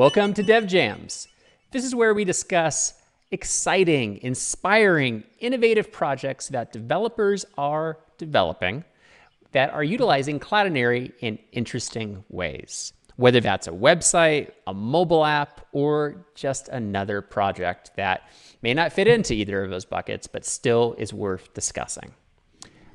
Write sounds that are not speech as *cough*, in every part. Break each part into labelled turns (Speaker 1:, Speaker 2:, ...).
Speaker 1: Welcome to Dev Jams. This is where we discuss exciting, inspiring, innovative projects that developers are developing that are utilizing Cloudinary in interesting ways. Whether that's a website, a mobile app, or just another project that may not fit into either of those buckets, but still is worth discussing.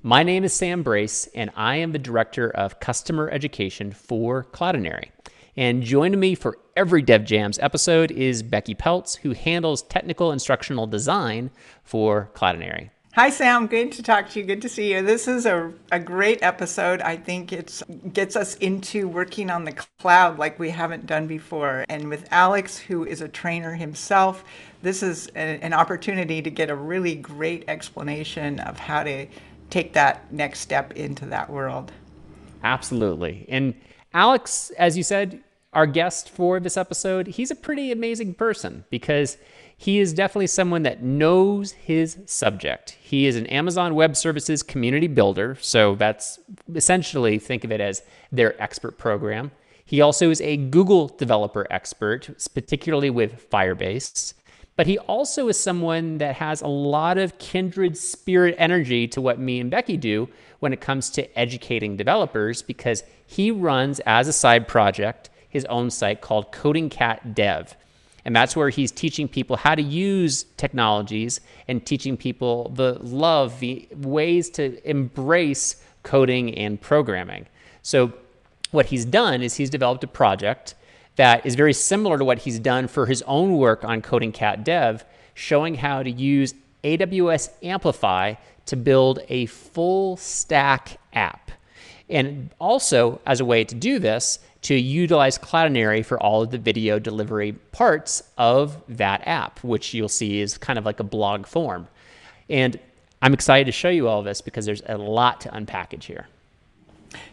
Speaker 1: My name is Sam Brace, and I am the Director of Customer Education for Cloudinary. And joining me for every Dev Jams episode is Becky Peltz, who handles technical instructional design for Cloudinary.
Speaker 2: Hi, Sam. Good to talk to you. Good to see you. This is a, a great episode. I think it gets us into working on the cloud like we haven't done before. And with Alex, who is a trainer himself, this is a, an opportunity to get a really great explanation of how to take that next step into that world.
Speaker 1: Absolutely. And Alex, as you said, our guest for this episode, he's a pretty amazing person because he is definitely someone that knows his subject. He is an Amazon Web Services community builder, so that's essentially think of it as their expert program. He also is a Google developer expert, particularly with Firebase. But he also is someone that has a lot of kindred spirit energy to what me and Becky do when it comes to educating developers because he runs as a side project his own site called Coding Cat Dev. And that's where he's teaching people how to use technologies and teaching people the love, the ways to embrace coding and programming. So, what he's done is he's developed a project that is very similar to what he's done for his own work on Coding Cat Dev, showing how to use AWS Amplify to build a full stack app. And also, as a way to do this, to utilize Cloudinary for all of the video delivery parts of that app, which you'll see is kind of like a blog form. And I'm excited to show you all of this because there's a lot to unpackage here.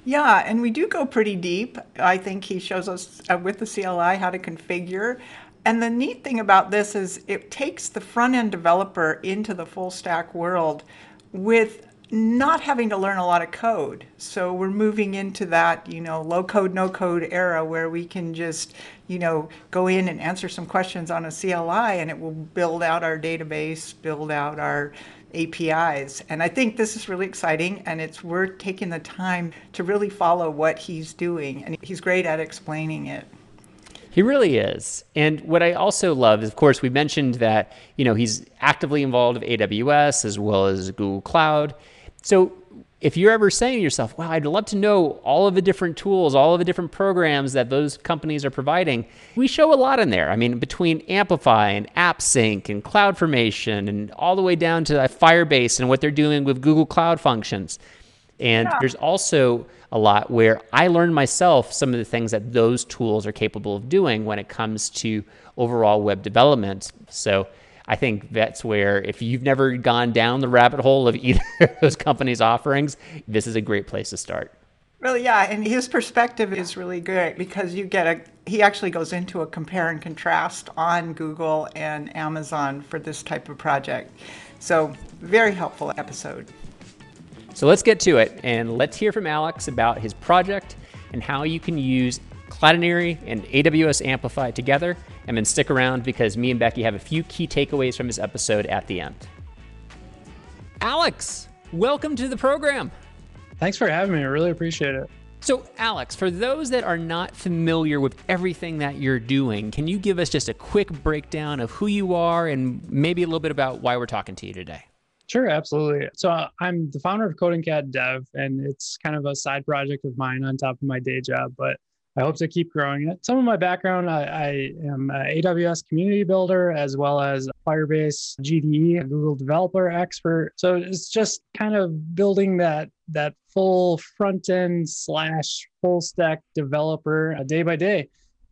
Speaker 2: Yeah, and we do go pretty deep. I think he shows us uh, with the CLI how to configure. And the neat thing about this is it takes the front end developer into the full stack world with not having to learn a lot of code. So we're moving into that, you know, low code, no code era where we can just, you know, go in and answer some questions on a CLI and it will build out our database, build out our APIs. And I think this is really exciting and it's worth taking the time to really follow what he's doing. And he's great at explaining it.
Speaker 1: He really is. And what I also love is, of course, we mentioned that, you know, he's actively involved with AWS as well as Google Cloud. So if you're ever saying to yourself, wow, I'd love to know all of the different tools, all of the different programs that those companies are providing, we show a lot in there. I mean, between Amplify and AppSync and CloudFormation and all the way down to Firebase and what they're doing with Google Cloud Functions. And yeah. there's also a lot where I learned myself some of the things that those tools are capable of doing when it comes to overall web development. So I think that's where if you've never gone down the rabbit hole of *laughs* either of those companies' offerings, this is a great place to start.
Speaker 2: Really, yeah, and his perspective is really great because you get a he actually goes into a compare and contrast on Google and Amazon for this type of project. So, very helpful episode.
Speaker 1: So, let's get to it and let's hear from Alex about his project and how you can use Cloudinary and AWS Amplify together, and then stick around because me and Becky have a few key takeaways from this episode at the end. Alex, welcome to the program.
Speaker 3: Thanks for having me. I really appreciate it.
Speaker 1: So, Alex, for those that are not familiar with everything that you're doing, can you give us just a quick breakdown of who you are and maybe a little bit about why we're talking to you today?
Speaker 3: Sure, absolutely. So I'm the founder of Coding Cat Dev, and it's kind of a side project of mine on top of my day job. But I hope to keep growing it. Some of my background, I, I am an AWS community builder as well as Firebase GDE, Google developer expert. So it's just kind of building that that full front end slash full stack developer uh, day by day.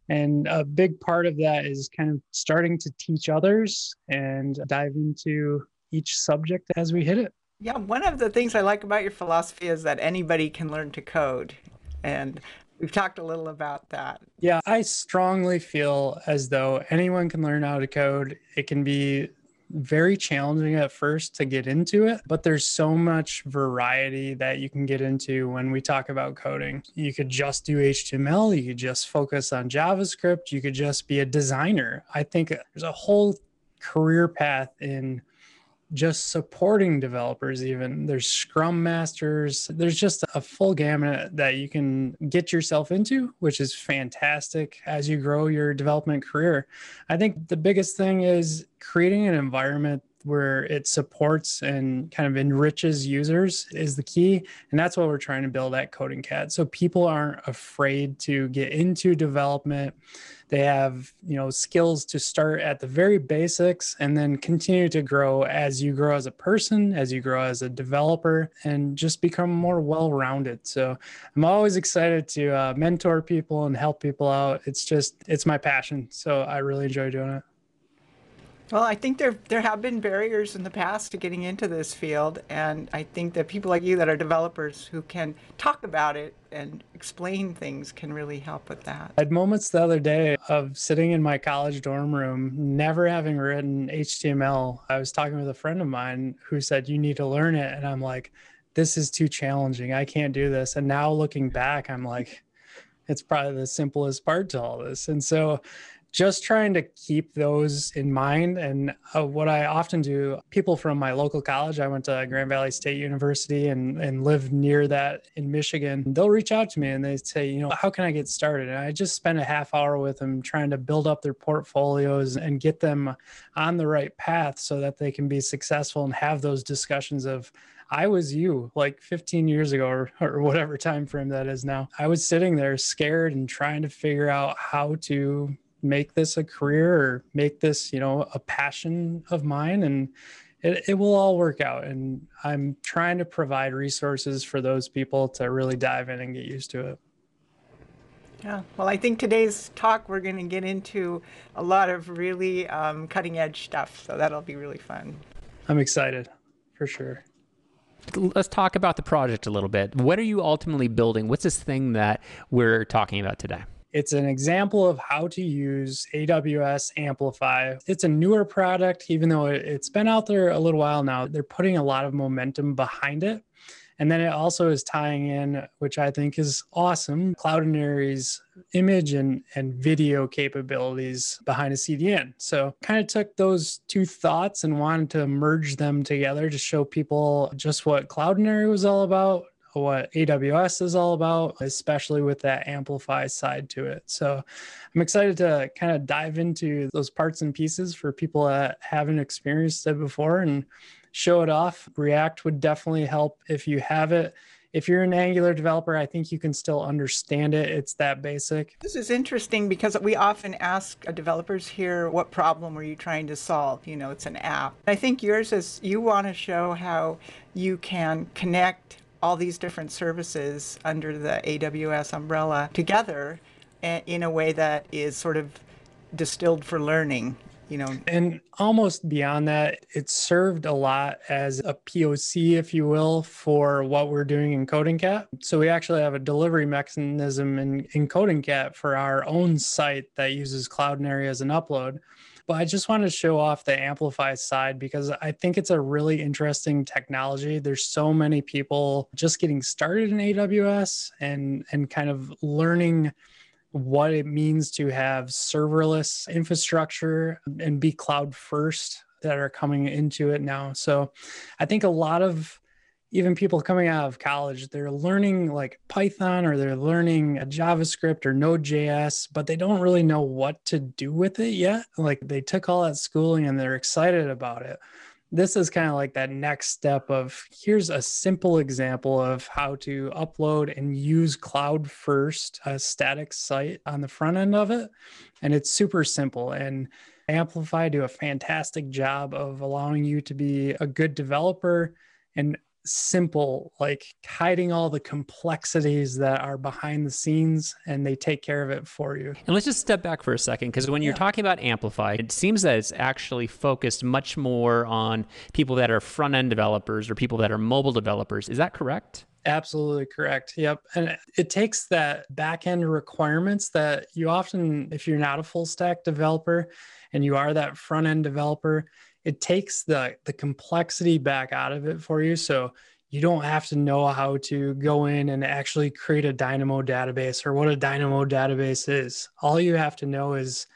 Speaker 3: And a big part of that is kind of starting to teach others and dive into each subject as we hit it.
Speaker 2: Yeah, one of the things I like about your philosophy is that anybody can learn to code. And We've talked a little about that.
Speaker 3: Yeah, I strongly feel as though anyone can learn how to code. It can be very challenging at first to get into it, but there's so much variety that you can get into when we talk about coding. You could just do HTML, you could just focus on JavaScript, you could just be a designer. I think there's a whole career path in just supporting developers even. There's scrum masters. There's just a full gamut that you can get yourself into which is fantastic as you grow your development career. I think the biggest thing is creating an environment where it supports and kind of enriches users is the key. And that's what we're trying to build at Coding Cat. So people aren't afraid to get into development. They have, you know, skills to start at the very basics and then continue to grow as you grow as a person, as you grow as a developer, and just become more well-rounded. So I'm always excited to uh, mentor people and help people out. It's just, it's my passion. So I really enjoy doing it.
Speaker 2: Well, I think there there have been barriers in the past to getting into this field, and I think that people like you that are developers who can talk about it and explain things can really help with that.
Speaker 3: I had moments the other day of sitting in my college dorm room, never having written HTML. I was talking with a friend of mine who said, "You need to learn it," and I'm like, "This is too challenging. I can't do this." And now looking back, I'm like, it's probably the simplest part to all this. And so just trying to keep those in mind. And uh, what I often do, people from my local college, I went to Grand Valley State University and, and live near that in Michigan. They'll reach out to me and they say, you know, how can I get started? And I just spend a half hour with them trying to build up their portfolios and get them on the right path so that they can be successful and have those discussions of, I was you like 15 years ago or, or whatever time frame that is now. I was sitting there scared and trying to figure out how to make this a career or make this, you know, a passion of mine and it, it will all work out. And I'm trying to provide resources for those people to really dive in and get used to it.
Speaker 2: Yeah, well, I think today's talk we're going to get into a lot of really um, cutting edge stuff. So that'll be really fun.
Speaker 3: I'm excited for sure.
Speaker 1: Let's talk about the project a little bit. What are you ultimately building? What's this thing that we're talking about today?
Speaker 3: It's an example of how to use AWS Amplify. It's a newer product, even though it's been out there a little while now. They're putting a lot of momentum behind it. And then it also is tying in, which I think is awesome, Cloudinary's image and, and video capabilities behind a CDN. So kind of took those two thoughts and wanted to merge them together to show people just what Cloudinary was all about what AWS is all about, especially with that Amplify side to it. So I'm excited to kind of dive into those parts and pieces for people that haven't experienced it before and show it off. React would definitely help if you have it. If you're an Angular developer, I think you can still understand it. It's that basic.
Speaker 2: This is interesting because we often ask uh, developers here, what problem are you trying to solve? You know, it's an app. I think yours is you want to show how you can connect all these different services under the AWS umbrella together eh, in a way that is sort of distilled for learning you know?
Speaker 3: And almost beyond that it served a lot as a poc if you will for what we're doing in coding cat. So we actually have a delivery mechanism in, in coding cat for our own site that uses cloudinary as an upload but I just wanted to show off the Amplify side because I think it's a really interesting technology. There's so many people just getting started in AWS and and kind of learning what it means to have serverless infrastructure and be cloud first that are coming into it now. So I think a lot of even people coming out of college, they're learning like Python or they're learning JavaScript or Node.js, but they don't really know what to do with it yet. Like they took all that schooling and they're excited about it. This is kind of like that next step of here's a simple example of how to upload and use cloud first, a static site on the front end of it. And it's super simple. And Amplify do a fantastic job of allowing you to be a good developer and simple, like hiding all the complexities that are behind the scenes and they take care of it for you.
Speaker 1: And let's just step back for a second because when you're yeah. talking about Amplify, it seems that it's actually focused much more on people that are front end developers or people that are mobile developers. Is that correct?
Speaker 3: Absolutely correct. Yep. And it takes that back end requirements that you often, if you're not a full stack developer and you are that front end developer, it takes the the complexity back out of it for you. So you don't have to know how to go in and actually create a Dynamo database or what a Dynamo database is. All you have to know is,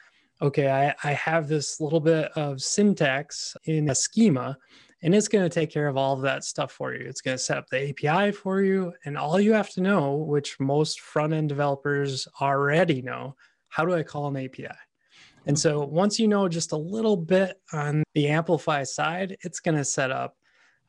Speaker 3: okay, I, I have this little bit of syntax in a schema, and it's going to take care of all of that stuff for you. It's going to set up the API for you. And all you have to know, which most front end developers already know, how do I call an API? And so once you know just a little bit on the Amplify side, it's going to set up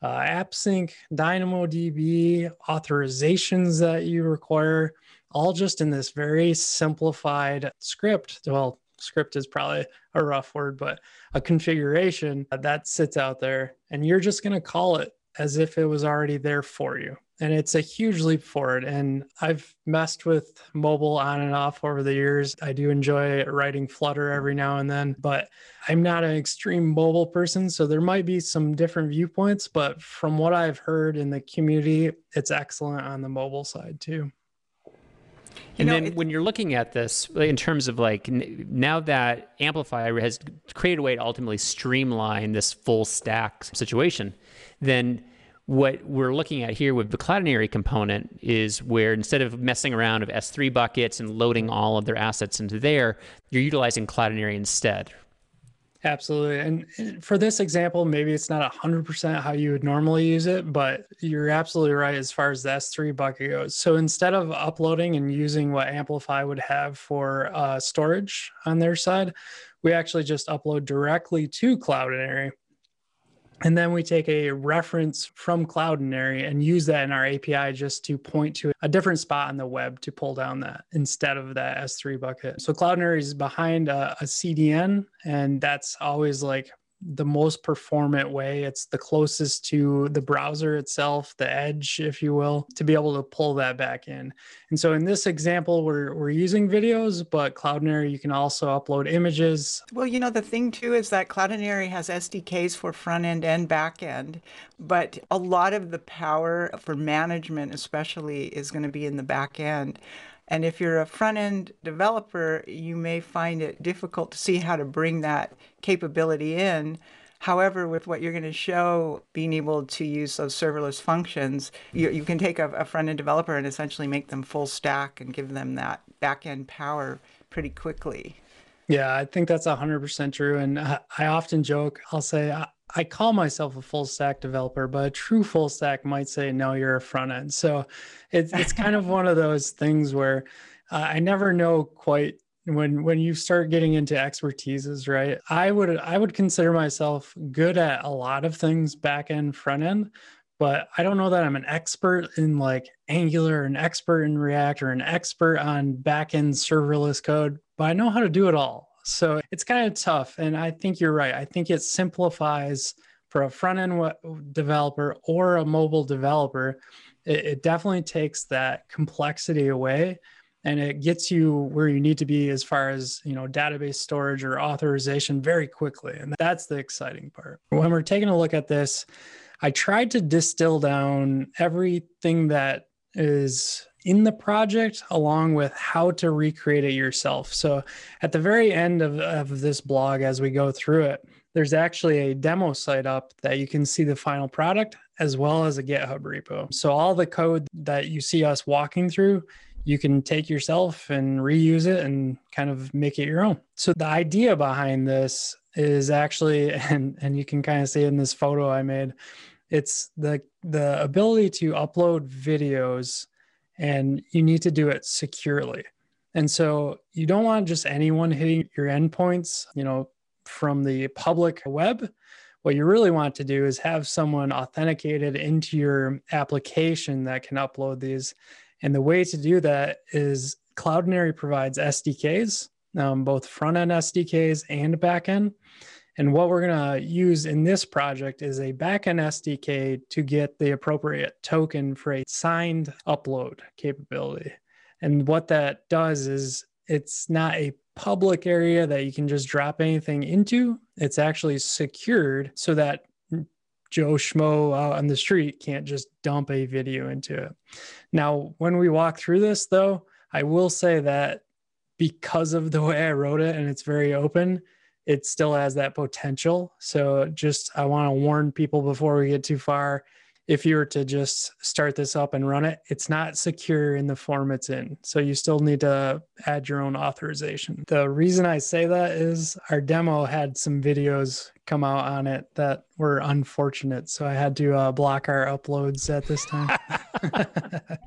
Speaker 3: uh, AppSync, DynamoDB, authorizations that you require, all just in this very simplified script. Well, script is probably a rough word, but a configuration that sits out there, and you're just going to call it as if it was already there for you and it's a huge leap forward. And I've messed with mobile on and off over the years. I do enjoy writing Flutter every now and then, but I'm not an extreme mobile person. So there might be some different viewpoints, but from what I've heard in the community, it's excellent on the mobile side too.
Speaker 1: And know, then when you're looking at this in terms of like now that Amplify has created a way to ultimately streamline this full stack situation, then what we're looking at here with the Cloudinary component is where instead of messing around with S3 buckets and loading all of their assets into there, you're utilizing Cloudinary instead.
Speaker 3: Absolutely. And for this example, maybe it's not 100% how you would normally use it, but you're absolutely right as far as the S3 bucket goes. So instead of uploading and using what Amplify would have for uh, storage on their side, we actually just upload directly to Cloudinary and then we take a reference from Cloudinary and use that in our API just to point to a different spot on the web to pull down that instead of that S3 bucket. So Cloudinary is behind a, a CDN, and that's always like the most performant way. It's the closest to the browser itself, the edge, if you will, to be able to pull that back in. And so in this example, we're, we're using videos, but Cloudinary, you can also upload images.
Speaker 2: Well, you know, the thing too is that Cloudinary has SDKs for front end and back end, but a lot of the power for management, especially, is going to be in the back end. And if you're a front end developer, you may find it difficult to see how to bring that capability in. However, with what you're going to show, being able to use those serverless functions, you, you can take a, a front end developer and essentially make them full stack and give them that back end power pretty quickly.
Speaker 3: Yeah, I think that's 100% true. And uh, I often joke, I'll say, I call myself a full stack developer, but a true full stack might say, no, you're a front end. So it's, it's kind of *laughs* one of those things where uh, I never know quite when when you start getting into expertises right i would i would consider myself good at a lot of things back end front end but i don't know that i'm an expert in like angular an expert in react or an expert on back end serverless code but i know how to do it all so it's kind of tough. And I think you're right. I think it simplifies for a front end developer or a mobile developer. It, it definitely takes that complexity away and it gets you where you need to be as far as you know database storage or authorization very quickly and that's the exciting part when we're taking a look at this i tried to distill down everything that is in the project along with how to recreate it yourself. So at the very end of, of this blog, as we go through it, there's actually a demo site up that you can see the final product as well as a GitHub repo. So all the code that you see us walking through, you can take yourself and reuse it and kind of make it your own. So the idea behind this is actually, *laughs* and, and you can kind of see in this photo I made, it's the the ability to upload videos and you need to do it securely. And so you don't want just anyone hitting your endpoints, you know, from the public web. What you really want to do is have someone authenticated into your application that can upload these. And the way to do that is Cloudinary provides SDKs, um, both front end SDKs and back end. And what we're going to use in this project is a backend SDK to get the appropriate token for a signed upload capability. And what that does is it's not a public area that you can just drop anything into. It's actually secured so that Joe Schmo out on the street can't just dump a video into it. Now, when we walk through this, though, I will say that because of the way I wrote it and it's very open, it still has that potential. So just I want to warn people before we get too far. If you were to just start this up and run it, it's not secure in the form it's in. So you still need to add your own authorization. The reason I say that is our demo had some videos come out on it that were unfortunate. So I had to uh, block our uploads at this time. *laughs*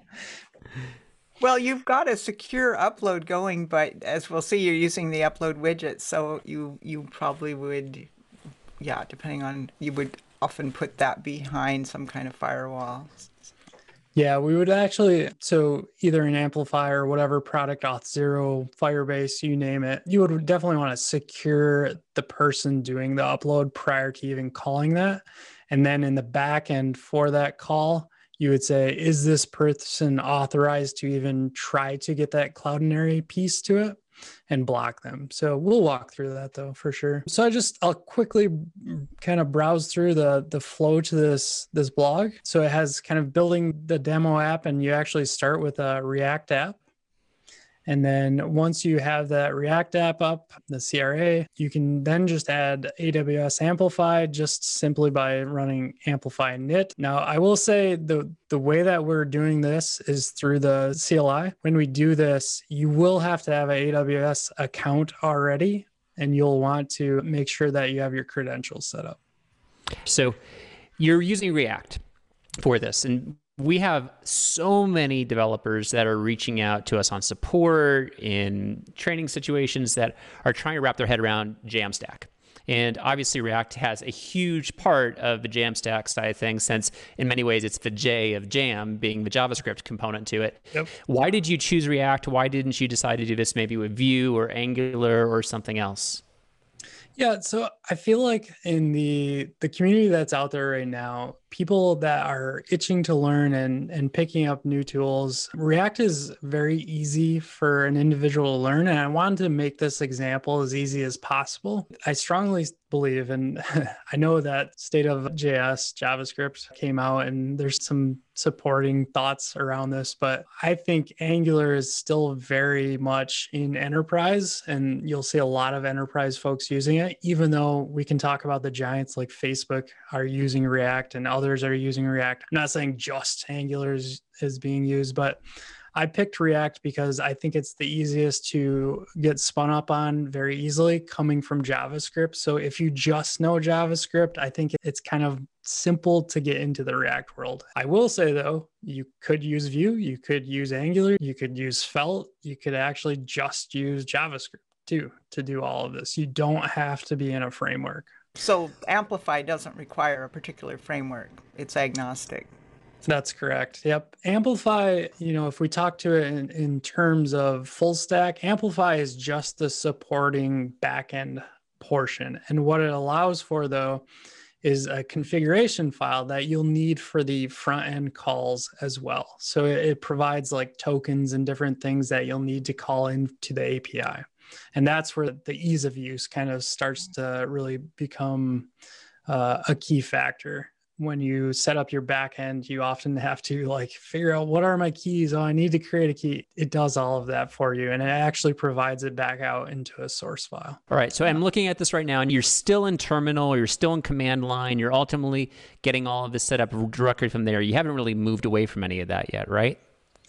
Speaker 3: *laughs*
Speaker 2: Well, you've got a secure upload going, but as we'll see, you're using the upload widget, so you you probably would, yeah, depending on you would often put that behind some kind of firewall.
Speaker 3: Yeah, we would actually so either an amplifier whatever product Auth0, Firebase, you name it. You would definitely want to secure the person doing the upload prior to even calling that. And then in the back end for that call, you would say, is this person authorized to even try to get that Cloudinary piece to it? and block them. So we'll walk through that though for sure. So I just I'll quickly kind of browse through the the flow to this this blog. So it has kind of building the demo app and you actually start with a React app and then once you have that React app up, the CRA, you can then just add AWS Amplify just simply by running amplify init. Now, I will say the the way that we're doing this is through the CLI. When we do this, you will have to have an AWS account already, and you'll want to make sure that you have your credentials set up.
Speaker 1: So you're using React for this. And we have so many developers that are reaching out to us on support in training situations that are trying to wrap their head around Jamstack. And obviously, React has a huge part of the Jamstack side of things, since in many ways it's the J of Jam being the JavaScript component to it. Yep. Why did you choose React? Why didn't you decide to do this maybe with Vue or Angular or something else?
Speaker 3: Yeah, so I feel like in the the community that's out there right now, people that are itching to learn and and picking up new tools, React is very easy for an individual to learn and I wanted to make this example as easy as possible. I strongly believe and *laughs* I know that state of JS JavaScript came out and there's some supporting thoughts around this, but I think Angular is still very much in enterprise, and you'll see a lot of enterprise folks using it, even though we can talk about the giants like Facebook are using React and others are using React. I'm not saying just Angular is, is being used, but I picked React because I think it's the easiest to get spun up on very easily coming from JavaScript. So if you just know JavaScript, I think it's kind of simple to get into the React world. I will say though, you could use Vue, you could use Angular, you could use Svelte, you could actually just use JavaScript too to do all of this. You don't have to be in a framework.
Speaker 2: So Amplify doesn't require a particular framework. It's agnostic.
Speaker 3: That's correct. Yep. Amplify, you know, if we talk to it in, in terms of full stack, Amplify is just the supporting backend portion. And what it allows for, though, is a configuration file that you'll need for the front end calls as well. So it, it provides like tokens and different things that you'll need to call into the API. And that's where the ease of use kind of starts to really become uh, a key factor when you set up your backend, you often have to like figure out what are my keys. Oh, I need to create a key. It does all of that for you, and it actually provides it back out into a source file.
Speaker 1: All right. So I'm looking at this right now, and you're still in terminal. You're still in command line. You're ultimately getting all of this set up directly from there. You haven't really moved away from any of that yet, right?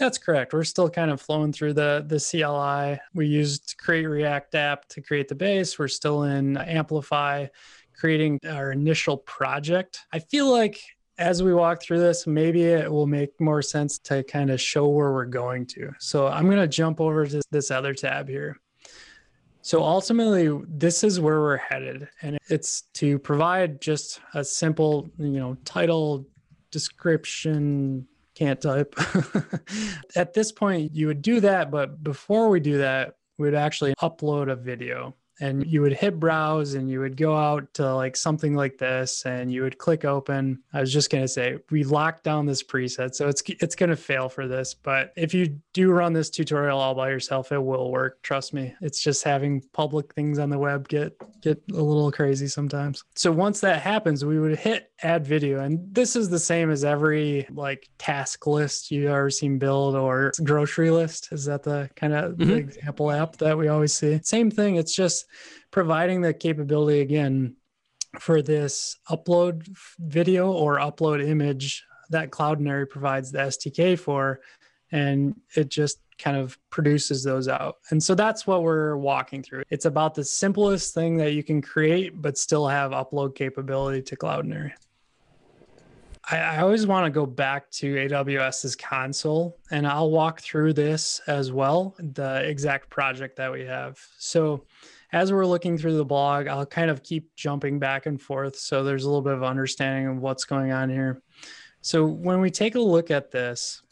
Speaker 3: That's correct. We're still kind of flowing through the the CLI. We used create React app to create the base. We're still in Amplify creating our initial project. I feel like as we walk through this, maybe it will make more sense to kind of show where we're going to. So I'm going to jump over to this other tab here. So ultimately, this is where we're headed, and it's to provide just a simple, you know, title, description, can't type. *laughs* At this point, you would do that, but before we do that, we'd actually upload a video. And you would hit browse and you would go out to like something like this and you would click open. I was just going to say we locked down this preset so it's it's going to fail for this. But if you do run this tutorial all by yourself it will work trust me. It's just having public things on the web get get a little crazy sometimes. So once that happens we would hit add video. And this is the same as every like task list you ever seen build or grocery list. Is that the kind of mm-hmm. example app that we always see? Same thing. It's just providing the capability again for this upload video or upload image that Cloudinary provides the SDK for. And it just kind of produces those out. And so that's what we're walking through. It's about the simplest thing that you can create, but still have upload capability to Cloudinary. I, I always want to go back to AWS's console, and I'll walk through this as well, the exact project that we have. So as we're looking through the blog, I'll kind of keep jumping back and forth. So there's a little bit of understanding of what's going on here. So when we take a look at this,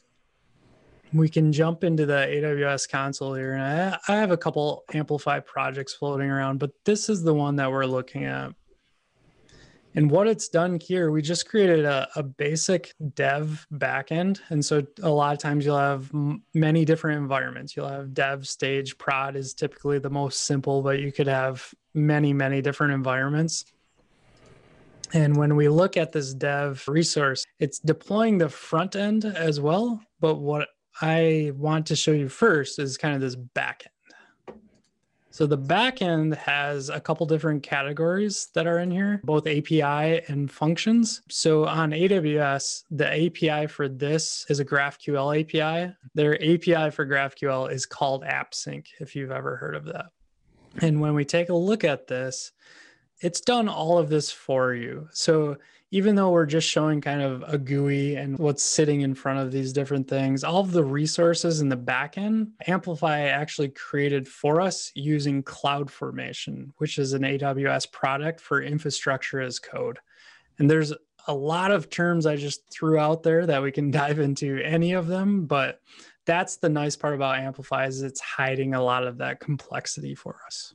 Speaker 3: we can jump into the AWS console here. And I, I have a couple Amplify projects floating around, but this is the one that we're looking at. And what it's done here, we just created a, a basic dev backend. And so a lot of times you'll have many different environments. You'll have dev, stage, prod is typically the most simple, but you could have many, many different environments. And when we look at this dev resource, it's deploying the front end as well. But what I want to show you first is kind of this back end. So the backend has a couple different categories that are in here, both API and functions. So on AWS, the API for this is a GraphQL API. Their API for GraphQL is called AppSync, if you've ever heard of that. And when we take a look at this, it's done all of this for you. So even though we're just showing kind of a GUI and what's sitting in front of these different things, all of the resources in the backend, Amplify actually created for us using CloudFormation, which is an AWS product for infrastructure as code. And there's a lot of terms I just threw out there that we can *laughs* dive into any of them, but that's the nice part about Amplify is it's hiding a lot of that complexity for us.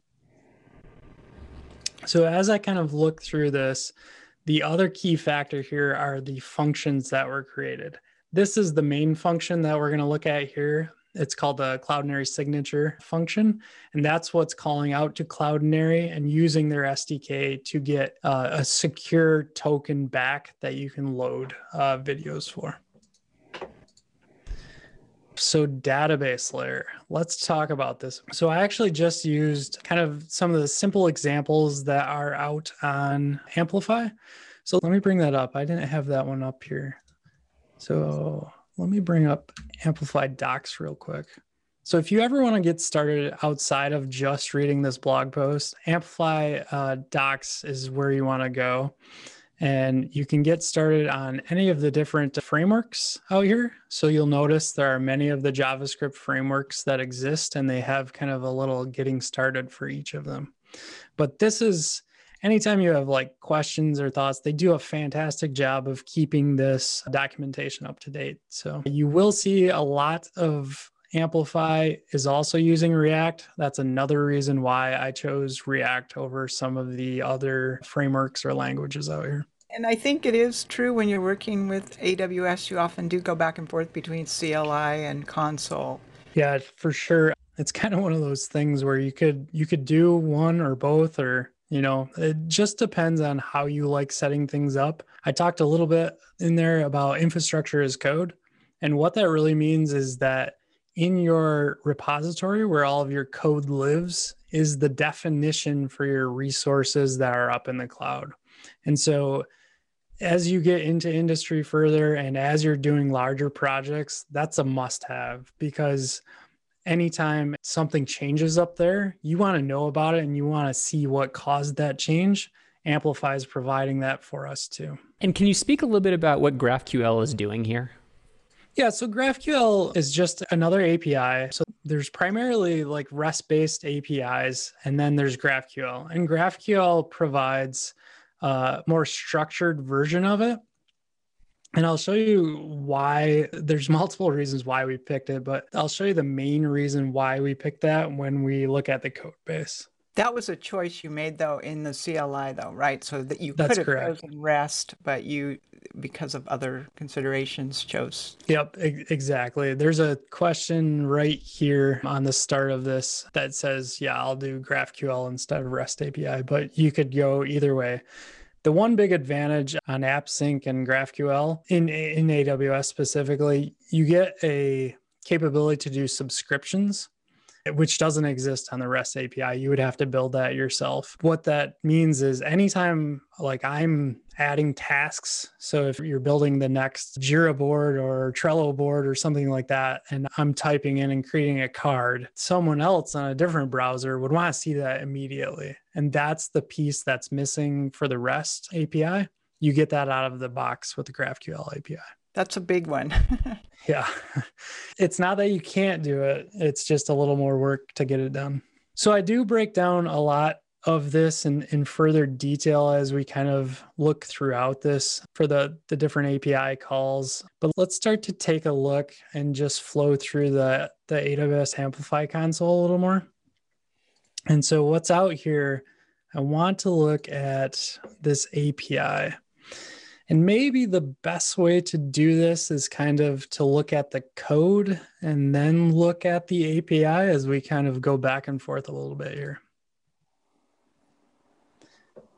Speaker 3: So as I kind of look through this, the other key factor here are the functions that were created. This is the main function that we're going to look at here. It's called the Cloudinary signature function. And that's what's calling out to Cloudinary and using their SDK to get uh, a secure token back that you can load uh, videos for. So, database layer, let's talk about this. So, I actually just used kind of some of the simple examples that are out on Amplify. So, let me bring that up. I didn't have that one up here. So, let me bring up Amplify docs real quick. So, if you ever want to get started outside of just reading this blog post, Amplify uh, docs is where you want to go. And you can get started on any of the different frameworks out here. So you'll notice there are many of the JavaScript frameworks that exist, and they have kind of a little getting started for each of them. But this is anytime you have like questions or thoughts, they do a fantastic job of keeping this documentation up to date. So you will see a lot of Amplify is also using React. That's another reason why I chose React over some of the other frameworks or languages out here.
Speaker 2: And I think it is true when you're working with AWS, you often do go back and forth between CLI and console.
Speaker 3: Yeah, for sure. It's *laughs* kind of one of those things where you could you could do one or both or you know, it just depends on how you like setting things up. I talked a little bit in there about infrastructure as code. And what that really means is that in your repository where all of your code lives is the definition for your resources that are up in the cloud. And so as you get into industry further and as you're doing larger projects, that's a must have because anytime something changes up there, you want to know about it and you want to see what caused that change. Amplify is providing that for us too.
Speaker 1: And can you speak a little bit about what GraphQL is doing here?
Speaker 3: Yeah, so GraphQL is just another API. So there's primarily like REST based APIs, and then there's GraphQL. And GraphQL provides a more structured version of it. And I'll show you why there's *laughs* multiple reasons why we picked it, but I'll show you the main reason why we picked that when we look at the code base.
Speaker 2: That was a choice you made though in the CLI though, right? So that you That's could have correct. chosen REST, but you because of other considerations chose.
Speaker 3: Yep, e- exactly. There's a question right here on the start of this that says, yeah, I'll do GraphQL instead of REST API, but you could go either way. The one big advantage on AppSync and GraphQL in, in AWS specifically, you get a capability to do subscriptions which doesn't exist on the REST API. You would have to build that yourself. What that means is anytime like I'm adding tasks, so if you're building the next Jira board or Trello board or something like that, and I'm typing in and creating a card, someone else on a different browser would want to see that immediately. And that's the piece that's missing for the REST API. You get that out of the box with the GraphQL API.
Speaker 2: That's a big one. *laughs*
Speaker 3: yeah. It's not that you can't do it, it's just a little more work to get it done. So I do break down a lot of this in, in further detail as we kind of look throughout this for the, the different API calls. But let's start to take a look and just flow through the, the AWS Amplify console a little more. And so what's out here, I want to look at this API. And maybe the best way to do this is kind of to look at the code and then look at the API as we kind of go back and forth a little bit here.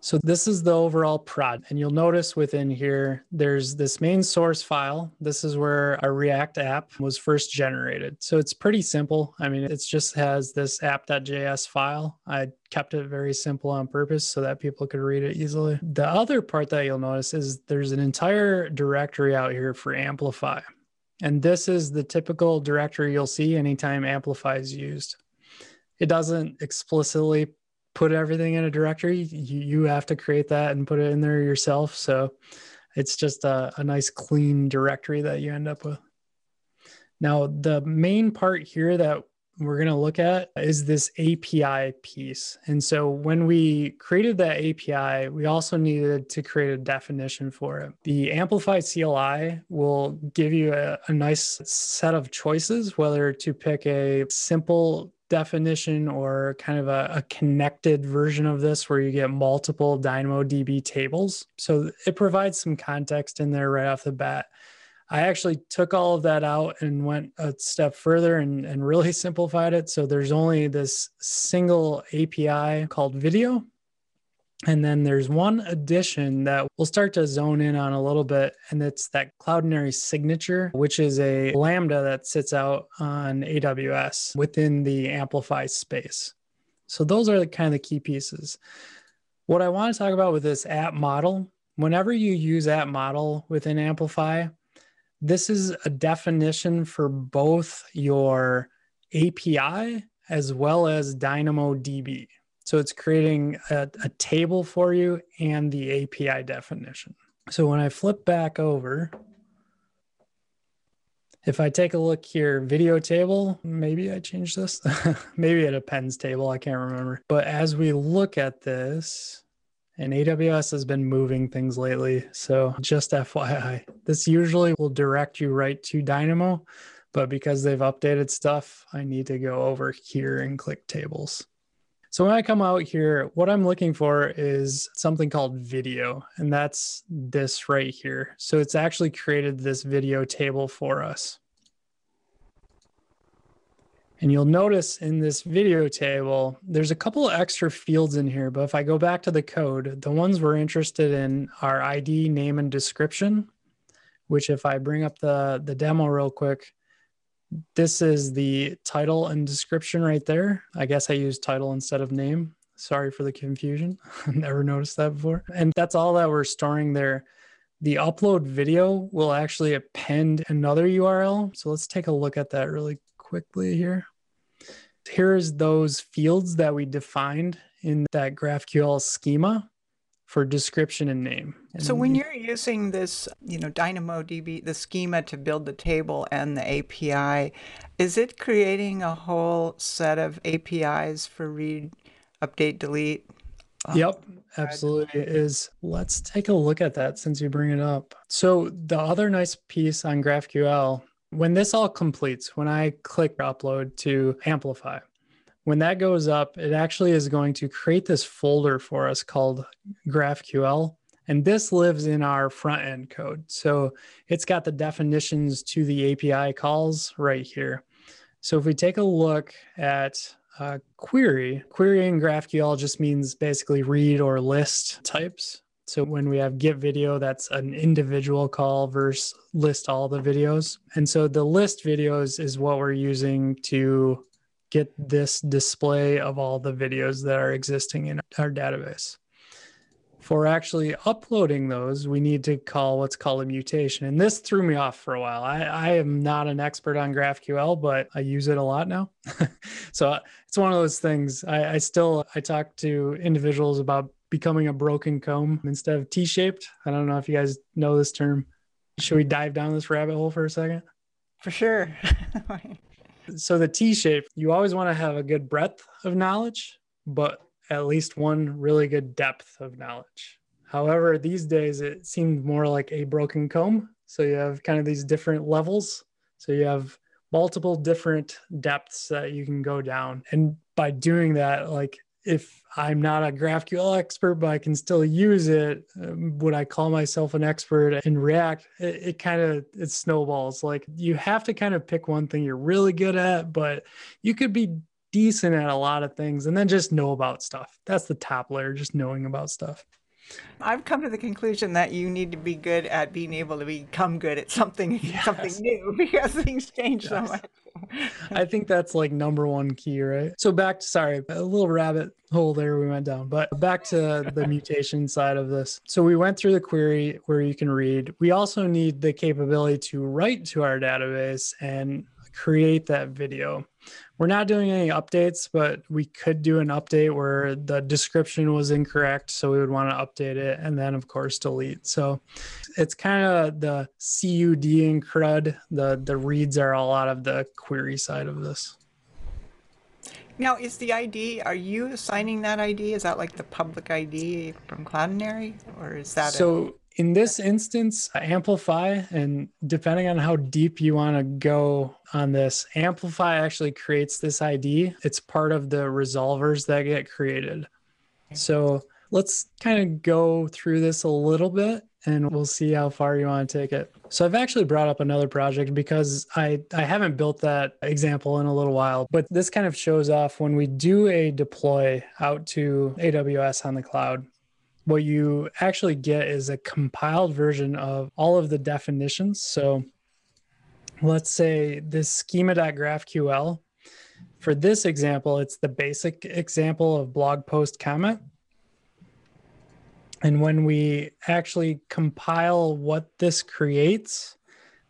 Speaker 3: So this is the overall prod. And you'll notice within here, there's this main source file. This is where our React app was first generated. So it's pretty simple. I mean, it just has this app.js file. I kept it very simple on purpose so that people could read it easily. The other part that you'll notice is there's an entire directory out here for Amplify. And this is the typical directory you'll see anytime Amplify is used. It doesn't explicitly put everything in a directory. You, you have to create that and put it in there yourself. So it's just a, a nice clean directory that you end up with. Now, the main part here that we're going to look at is this API piece. And so when we created that API, we also needed to create a definition for it. The Amplify CLI will give you a, a nice set of choices, whether to pick a simple definition or kind of a, a, connected version of this where you get multiple DynamoDB tables. So it provides some context in there right off the bat. I actually took all of that out and went a step further and, and really *laughs* simplified it. So there's only this single API called video and then there's one addition that we'll start to zone in on a little bit, and it's that Cloudinary signature, which is a Lambda that sits out on AWS within the Amplify space. So those are the kind of the key pieces. What I want to talk about with this @model, whenever you use @model within Amplify, this is a definition for both your API as well as DynamoDB. So it's creating a, a, table for you and the API definition. So when I flip back over, if I take a look here, video table, maybe I changed this. *laughs* maybe it appends table, I can't remember. But as we look at this, and AWS has been moving things lately. So just FYI, this usually will direct you right to Dynamo, but because they've updated stuff, I need to go over here and click tables. So when I come out here, what I'm looking for is something called video, and that's this right here. So it's actually created this video table for us. And you'll notice in this video table, there's a couple of extra fields in here, but if I go back to the code, the ones we're interested in are ID, name, and description, which if I bring up the, the demo real quick, this is the title and description right there. I guess I use title instead of name. Sorry for the confusion. *laughs* Never noticed that before. And that's all that we're storing there. The upload video will actually append another URL. So let's take a look at that really quickly here. Here's those fields that we defined in that GraphQL schema for description and name. And
Speaker 2: so when you're using this, you know, DynamoDB, the schema to build the table and the API, is it creating a whole set of APIs for read, update, delete?
Speaker 3: Um, yep, absolutely it is. Let's take a look at that since you bring it up. So the other nice piece on GraphQL, when this all completes, when I click upload to Amplify, when that goes up, it actually is going to create this folder for us called GraphQL. And this lives in our front end code. So it's got the definitions to the API calls right here. So if we take a look at uh, query, query in GraphQL just means basically read or list types. So when we have get video, that's an individual call versus list all the videos. And so the list videos is what we're using to get this display of all the videos that are existing in our database. For actually uploading those, we need to call what's called a mutation. And this threw me off for a while. I, I am not an expert on GraphQL, but I use it a lot now. *laughs* so uh, it's one of those things. I, I still I talk to individuals about becoming a broken comb instead of T-shaped. I don't know if you guys know this term. Should we dive down this rabbit hole for a second?
Speaker 2: For sure. *laughs*
Speaker 3: so the T-shape, you always want to have a good breadth of knowledge, but at least one really good depth of knowledge. However, these days it seemed more like a broken comb. So you have kind of these different levels. So you have multiple different depths that you can go down. And by doing that, like if I'm not a GraphQL expert, but I can still use it, um, would I call myself an expert in React? It, it kind of it snowballs. Like you have to kind of pick one thing you're really good at, but you could be decent at a lot of things and then just know about stuff. That's the top layer, just knowing about stuff.
Speaker 2: I've come to the conclusion that you need to be good at being able to become good at something *laughs* yes. something new *laughs* because things change yes. so much.
Speaker 3: I think that's like number one key, right? So back to sorry, a little rabbit hole there we went down, but back to the *laughs* mutation side of this. So we went through the query where you can read. We also need the capability to write to our database and create that video. We're not doing any updates, but we could do an update where the description was incorrect. So we would want to update it and then, of course, delete. So it's kind of the CUD and CRUD. The, the reads are a lot of the query side of this.
Speaker 2: Now, is the ID, are you assigning that ID? Is that like the public ID from Cloudinary? Or is that
Speaker 3: so? In this instance, Amplify, and depending on how deep you want to go on this, Amplify actually creates this ID. It's part of the resolvers that get created. So let's kind of go through this a little bit and we'll see how far you want to take it. So I've actually brought up another project because I, I haven't built that example in a little while, but this kind of shows off when we do a deploy out to AWS on the cloud what you actually get is a compiled version of all of the definitions. So let's say this schema.graphql. For this example, it's the basic example of blog post comment. And when we actually compile what this creates,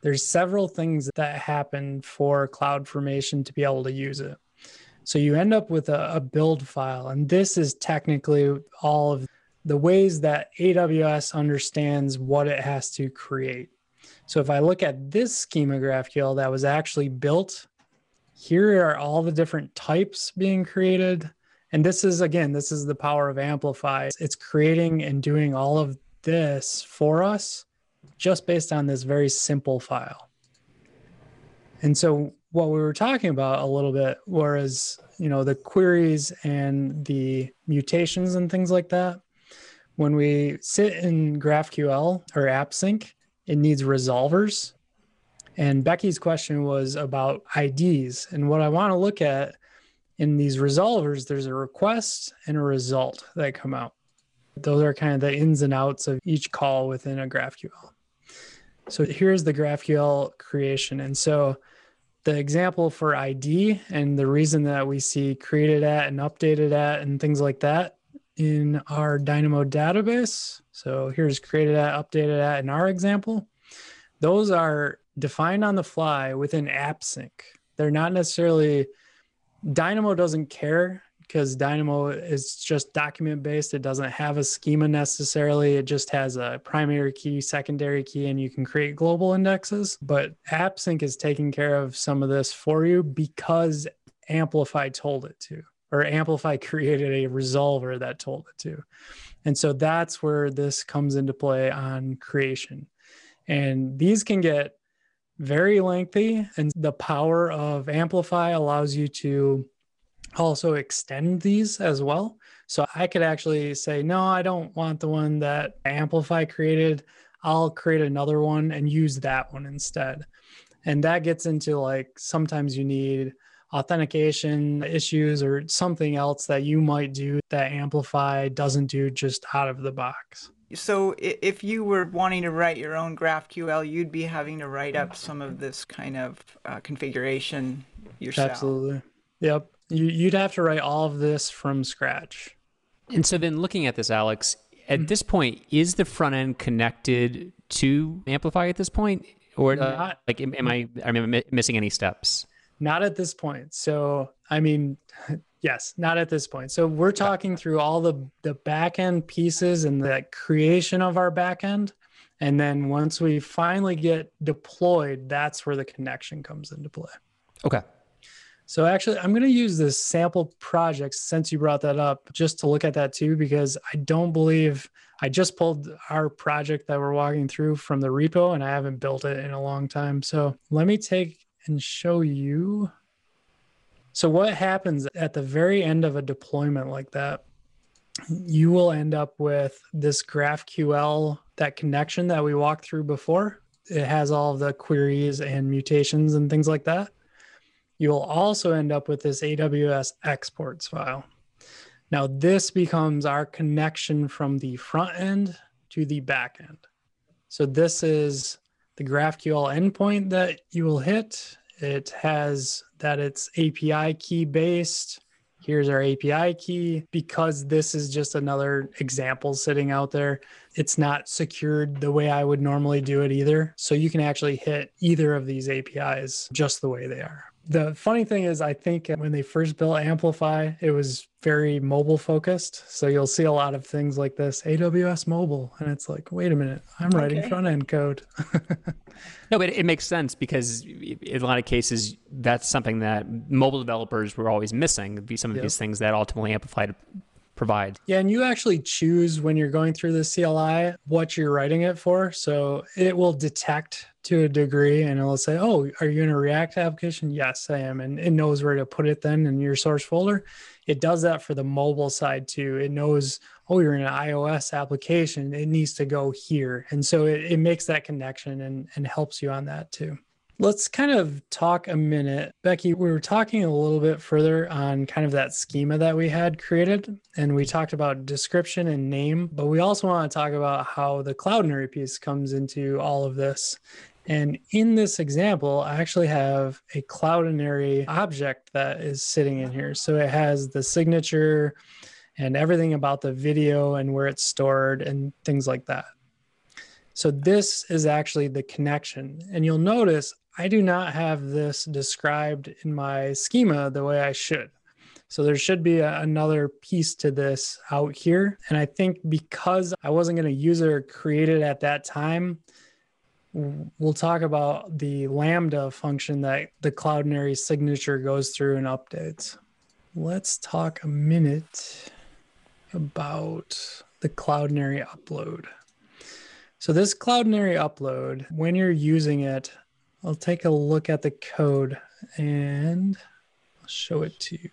Speaker 3: there's several things that happen for CloudFormation to be able to use it. So you end up with a, a build file, and this is technically all of the ways that AWS understands what it has to create. So if I look at this schema GraphQL that was actually built, here are all the different types being created. And this is, again, this is the power of Amplify. It's creating and doing all of this for us just based on this very simple file. And so what we were talking about a little bit was, you know, the queries and the mutations and things like that when we sit in GraphQL or AppSync, it needs resolvers. And Becky's question was about IDs. And what I want to look at in these resolvers, there's a request and a result that come out. Those are kind of the ins and outs of each call within a GraphQL. So here's the GraphQL creation. And so the example for ID and the reason that we see created at and updated at and things like that in our Dynamo database. So here's created at, updated at in our example. Those are defined on the fly within AppSync. They're not necessarily, Dynamo doesn't care because Dynamo is just document based. It doesn't have a schema necessarily. It just has a primary key, secondary key, and you can create global indexes. But AppSync is taking care of some of this for you because Amplify told it to or Amplify created a resolver that told it to. And so that's where this comes into play on creation. And these can get very lengthy, and the power of Amplify allows you to also extend these as well. So I could actually say, no, I don't want the one that Amplify created. I'll create another one and use that one instead. And that gets into like sometimes you need authentication issues or something else that you might do that Amplify doesn't do just out of the box.
Speaker 2: So if you were wanting to write your own GraphQL, you'd be having to write up some of this kind of uh, configuration yourself.
Speaker 3: Absolutely. Yep. You, you'd have to write all of this from scratch.
Speaker 1: And so then looking at this, Alex, at mm-hmm. this point, is the front end connected to Amplify at this point? Or uh, not, like, am, am I, am I missing any steps?
Speaker 3: Not at this point. So, I mean, *laughs* yes, not at this point. So we're talking through all the the back end pieces and the creation of our back end. And then once we finally get deployed, that's where the connection comes into play.
Speaker 1: Okay.
Speaker 3: So actually, I'm going to use this sample project since you brought that up, just to look at that too, because I don't believe I just pulled our project that we're walking through from the repo, and I haven't built it in a long time. So let me take and show you. So what happens at the very end of a deployment like that? You will end up with this GraphQL, that connection that we walked through before. It has all of the queries and mutations and things like that you will also end up with this AWS exports file. Now, this becomes our connection from the front end to the back end. So, this is the GraphQL endpoint that you will hit. It has that it's API key based. Here's our API key. Because this is just another example sitting out there, it's not secured the way I would normally do it either. So you can actually hit either of these APIs just the way they are the funny thing is, I think uh, when they first built Amplify, it was very mobile focused. So you'll see a lot of things like this AWS mobile. And it's like, wait a minute, I'm okay. writing front end code. *laughs*
Speaker 1: no, but it makes sense because in a lot of cases, that's something that mobile developers were always missing. Be some of yep. these things that ultimately Amplify provide.
Speaker 3: Yeah, and you actually choose when you're going through the CLI what you're writing it for. So it will detect to a degree and it'll say, Oh, are you in a React application? Yes, I am. And it knows where to put it then in your source folder. It does that for the mobile side too. It knows, oh, you're in an iOS application. It needs to go here. And so it, it makes that connection and, and helps you on that too. Let's kind of talk a minute. Becky, we were talking a little bit further on kind of that schema that we had created, and we talked about description and name, but we also want to talk about how the Cloudinary piece comes into all of this. And in this example, I actually have a Cloudinary object that is sitting in here. So it has the signature and everything about the video and where it's stored and things like that. So this is actually the connection. And you'll notice I do not have this described in my schema the way I should. So there should be a, another piece to this out here. And I think because I wasn't going to use it or create it at that time, we'll talk about the Lambda function that the Cloudinary signature goes through and updates. Let's talk a minute about the Cloudinary upload. So this Cloudinary upload, when you're using it, I'll take a look at the code and I'll show it to you.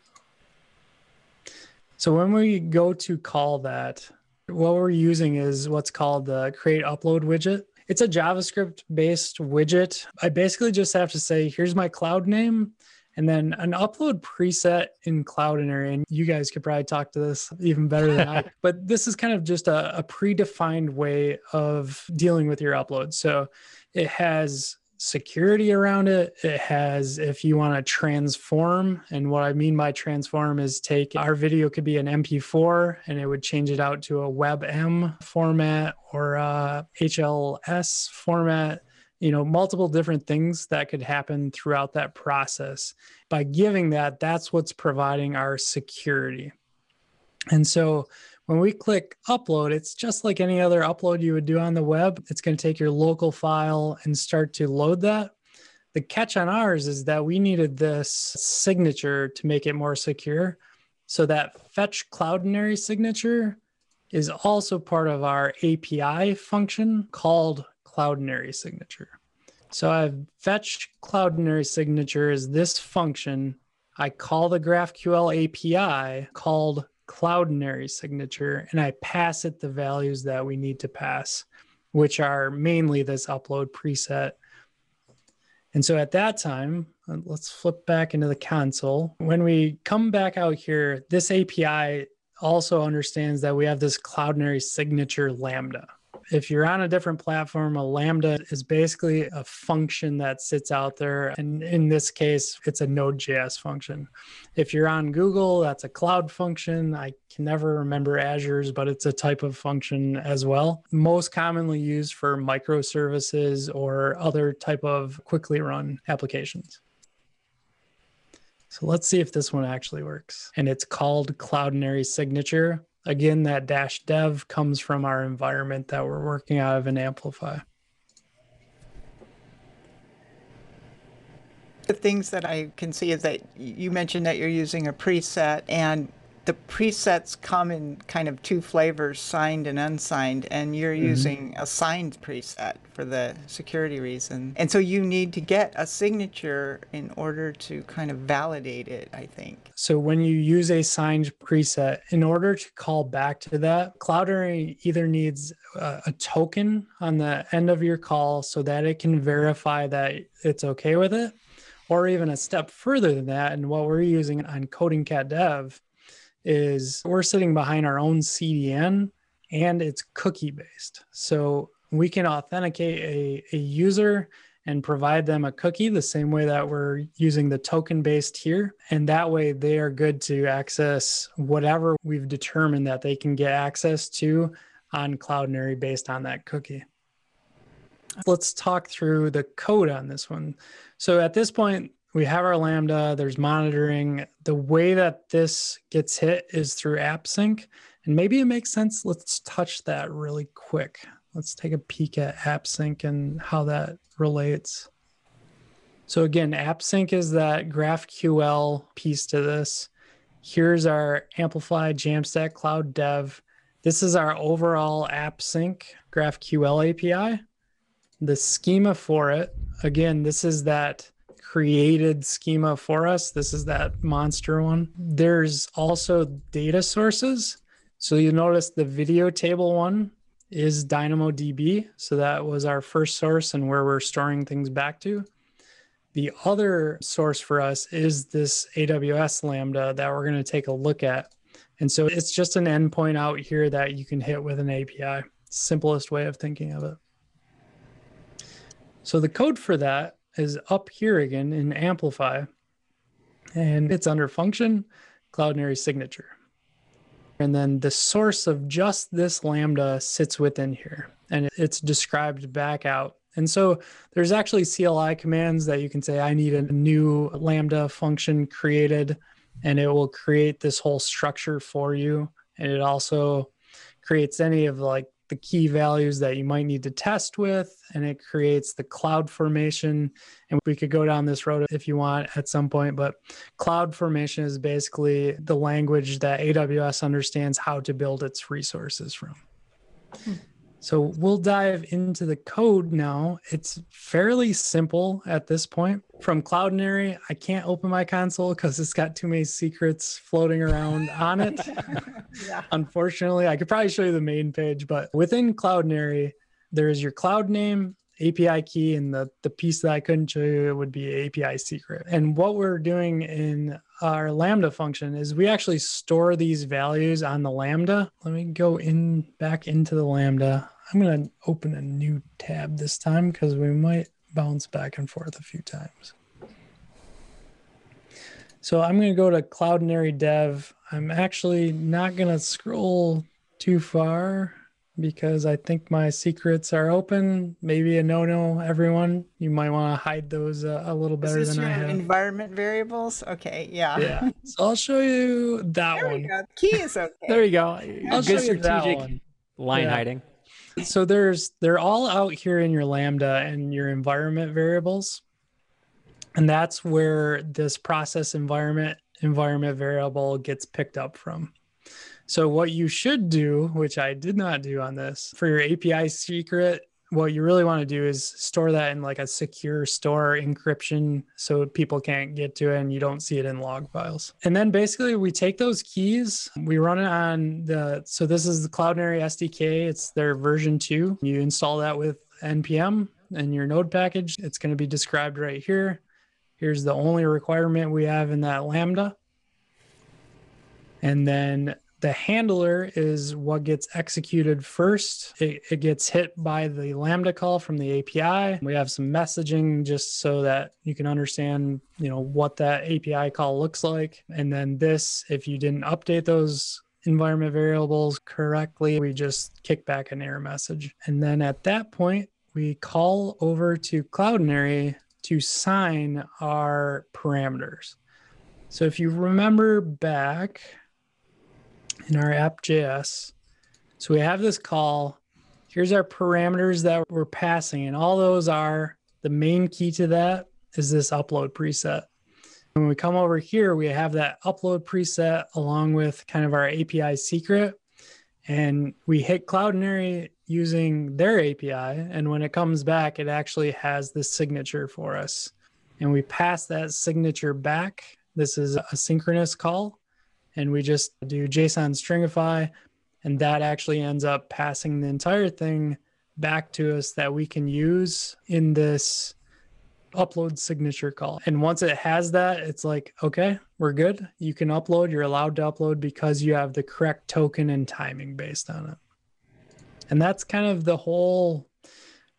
Speaker 3: So when we go to call that, what we're using is what's called the create upload widget. It's a JavaScript based widget. I basically just have to say, here's my cloud name and then an upload preset in Cloudinary. And you guys could probably talk to this even better than I. *laughs* But this is kind of just a, a predefined way of dealing with your upload. So it has security around it. It has, if you want to transform, and what I mean by transform is take our video could be an MP4 and it would change it out to a WebM format or a HLS format. You know, multiple different things that could happen throughout that process. By giving that, that's what's providing our security. And so when we click upload, it's just like any other upload you would do on the web. It's going to take your local file and start to load that. The catch on ours is that we needed this signature to make it more secure. So that fetch cloudinary signature is also part of our API function called cloudinary signature. So I fetch cloudinary signature is this function. I call the GraphQL API called Cloudinary signature and I pass it the values that we need to pass, which are mainly this upload preset. And so at that time, uh, let's flip back into the console. When we come back out here, this API also understands that we have this Cloudinary signature Lambda. If you're on a different platform, a Lambda is basically a function that sits out there. And in this case, it's a Node.js function. If you're on Google, that's a cloud function. I can never remember Azure's, but it's a type of function as well. Most commonly used for microservices or other type of quickly run applications. So let's see if this one actually works. And it's called Cloudinary Signature. Again, that dash dev comes from our environment that we're working out of in Amplify.
Speaker 2: The things that I can see is that you mentioned that you're using a preset and the presets come in kind of two flavors, signed and unsigned, and you're mm-hmm. using a signed preset for the security reason. And so you need to get a signature in order to kind of validate it, I think.
Speaker 3: So when you use a signed preset, in order to call back to that, Cloudinary either needs a, a token on the end of your call so that it can verify that it's okay with it, or even a step further than that. And what we're using on Coding Cat Dev is we're sitting behind our own CDN and it's cookie based. So we can authenticate a, a user and provide them a cookie the same way that we're using the token based here. And that way they are good to access whatever we've determined that they can get access to on Cloudinary based on that cookie. Let's talk through the code on this one. So at this point, we have our Lambda, there's monitoring. The way that this gets hit is through AppSync. And maybe it makes sense. Let's touch that really quick. Let's take a peek at AppSync and how that relates. So again, AppSync is that GraphQL piece to this. Here's our Amplify Jamstack Cloud Dev. This is our overall AppSync GraphQL API. The schema for it, again, this is that created schema for us. This is that monster one. There's also data sources. So you notice the video table one is DynamoDB. So that was our first source and where we're storing things back to. The other source for us is this AWS Lambda that we're going to take a look at. And so it's just an endpoint out here that you can hit with an API. Simplest way of thinking of it. So the code for that is up here again in Amplify, and it's under function, Cloudinary signature. And then the source of just this Lambda sits within here, and it's described back out. And so there's actually CLI commands that you can say, I need a new Lambda function created, and it will create this whole structure for you. And it also creates any of like the key values that you might need to test with, and it creates the cloud formation. And we could go down this road if you want at some point, but cloud formation is basically the language that AWS understands how to build its resources from. So we'll dive into the code now. It's fairly simple at this point. From Cloudinary, I can't open my console because it's got too many secrets floating around on it. *laughs* yeah. Unfortunately, I could probably show you the main page, but within Cloudinary, there's your cloud name, API key, and the, the piece that I couldn't show you would be API secret. And what we're doing in our Lambda function is we actually store these values on the Lambda. Let me go in back into the Lambda. I'm going to open a new tab this time because we might bounce back and forth a few times. So I'm going to go to Cloudinary Dev. I'm actually not going to scroll too far because I think my secrets are open. Maybe a no-no, everyone. You might want to hide those uh, a little better than I have.
Speaker 2: Environment variables. Okay, yeah.
Speaker 3: Yeah. So I'll show you that
Speaker 2: there
Speaker 3: one.
Speaker 2: Key is *laughs* okay.
Speaker 1: there you go.
Speaker 3: I'll Good show you that one.
Speaker 1: line yeah. hiding
Speaker 3: so there's they're all out here in your lambda and your environment variables. And that's where this process environment environment variable gets picked up from. So what you should do which i did not do on this for your api secret what you really want to do is store that in like a secure store encryption so people can't get to it and you don't see it in log files. And then basically we take those keys, we run it on the so this is the Cloudinary SDK, it's their version 2. You install that with npm and your node package. It's going to be described right here. Here's the only requirement we have in that lambda. And then the handler is what gets executed first. It, it, gets hit by the Lambda call from the API. We have some messaging just so that you can understand, you know, what that API call looks like. And then this, if you didn't update those environment variables correctly, we just kick back an error message. And then at that point, we call over to Cloudinary to sign our parameters. So if you remember back, in our app.js. So we have this call. Here's our parameters that we're passing, and all those are the main key to that is this upload preset. When we come over here, we have that upload preset along with kind of our API secret. And we hit Cloudinary using their API. And when it comes back, it actually has the signature for us. And we pass that signature back. This is a synchronous call and we just do JSON stringify, and that actually ends up passing the entire thing back to us that we can use in this upload signature call. And once it has that, it's like, okay, we're good. You can upload, you're allowed to upload because you have the correct token and timing based on it. And that's kind of the whole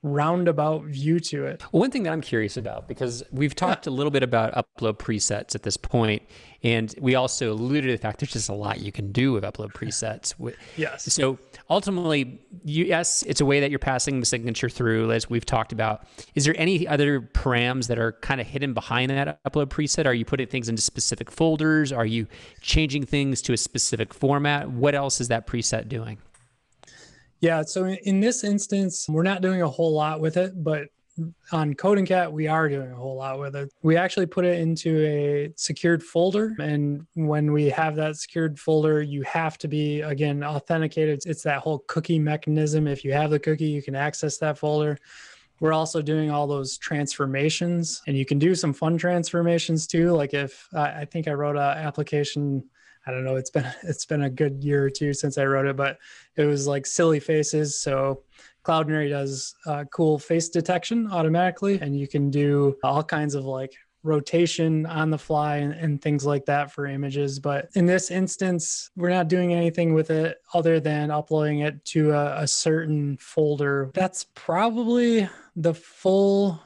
Speaker 3: roundabout view to it.
Speaker 1: One thing that I'm curious about, because we've talked a little bit about upload presets at this point, and we also alluded to the fact there's just a lot you can do with upload presets.
Speaker 3: yes.
Speaker 1: So ultimately, you, yes, it's a way that you're passing the signature through, as we've talked about. Is there any other params that are kind of hidden behind that upload preset? Are you putting things into specific folders? Are you changing things to a specific format? What else is that preset doing?
Speaker 3: Yeah. So in this instance, we're not doing a whole lot with it, but on Coding Cat, we are doing a whole lot with it. We actually put it into a secured folder. And when we have that secured folder, you have to be, again, authenticated. It's that whole cookie mechanism. If you have the cookie, you can access that folder. We're also doing all those transformations, and you can do some fun transformations too. Like if I think I wrote an application I don't know. It's been *laughs* it's been a good year or two since I wrote it, but it was like silly faces. So Cloudinary does uh, cool face detection automatically, and you can do all kinds of like rotation on the fly and, and, things like that for images. But in this instance, we're not doing anything with it other than uploading it to a, a certain folder. That's probably the full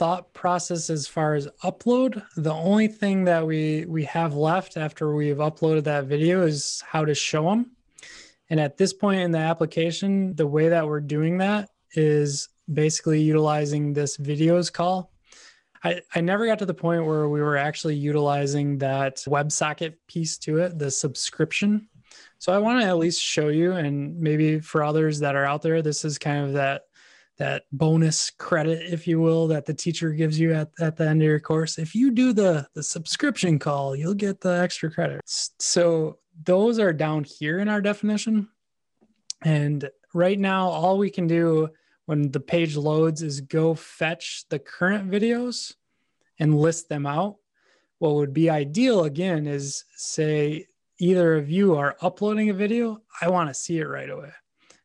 Speaker 3: thought process as far as upload. The only thing that we we have left after we've uploaded that video is how to show them. And at this point in the application, the way that we're doing that is basically utilizing this videos call. I, I never got to the point where we were actually utilizing that WebSocket piece to it, the subscription. So I want to at least show you, and maybe for others that are out there, this is kind of that that bonus credit, if you will, that the teacher gives you at, at the end of your course. If you do the, the subscription call, you'll get the extra credit. So those are down here in our definition. And right now, all we can do when the page loads is go fetch the current videos and list them out. What would be ideal again is say either of you are uploading a video, I want to see it right away.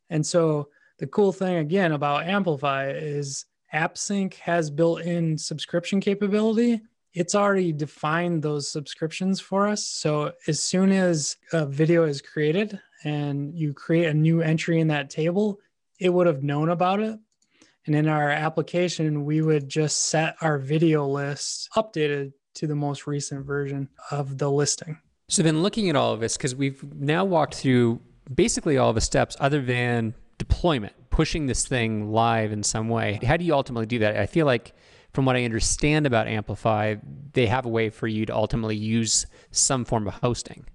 Speaker 3: And so the cool thing again about Amplify is AppSync has built in subscription capability. It's already defined those subscriptions for us. So as soon as a video is created and you create a new entry in that table, it would have known about it. And in our application, we would just set our video list updated to the most recent version of the listing.
Speaker 1: So then looking at all of this, because we've now walked through basically all the steps other than deployment, pushing this thing live in some way. How do you ultimately do that? I feel like, from what I understand about Amplify, they have a way for you to ultimately use some form of hosting.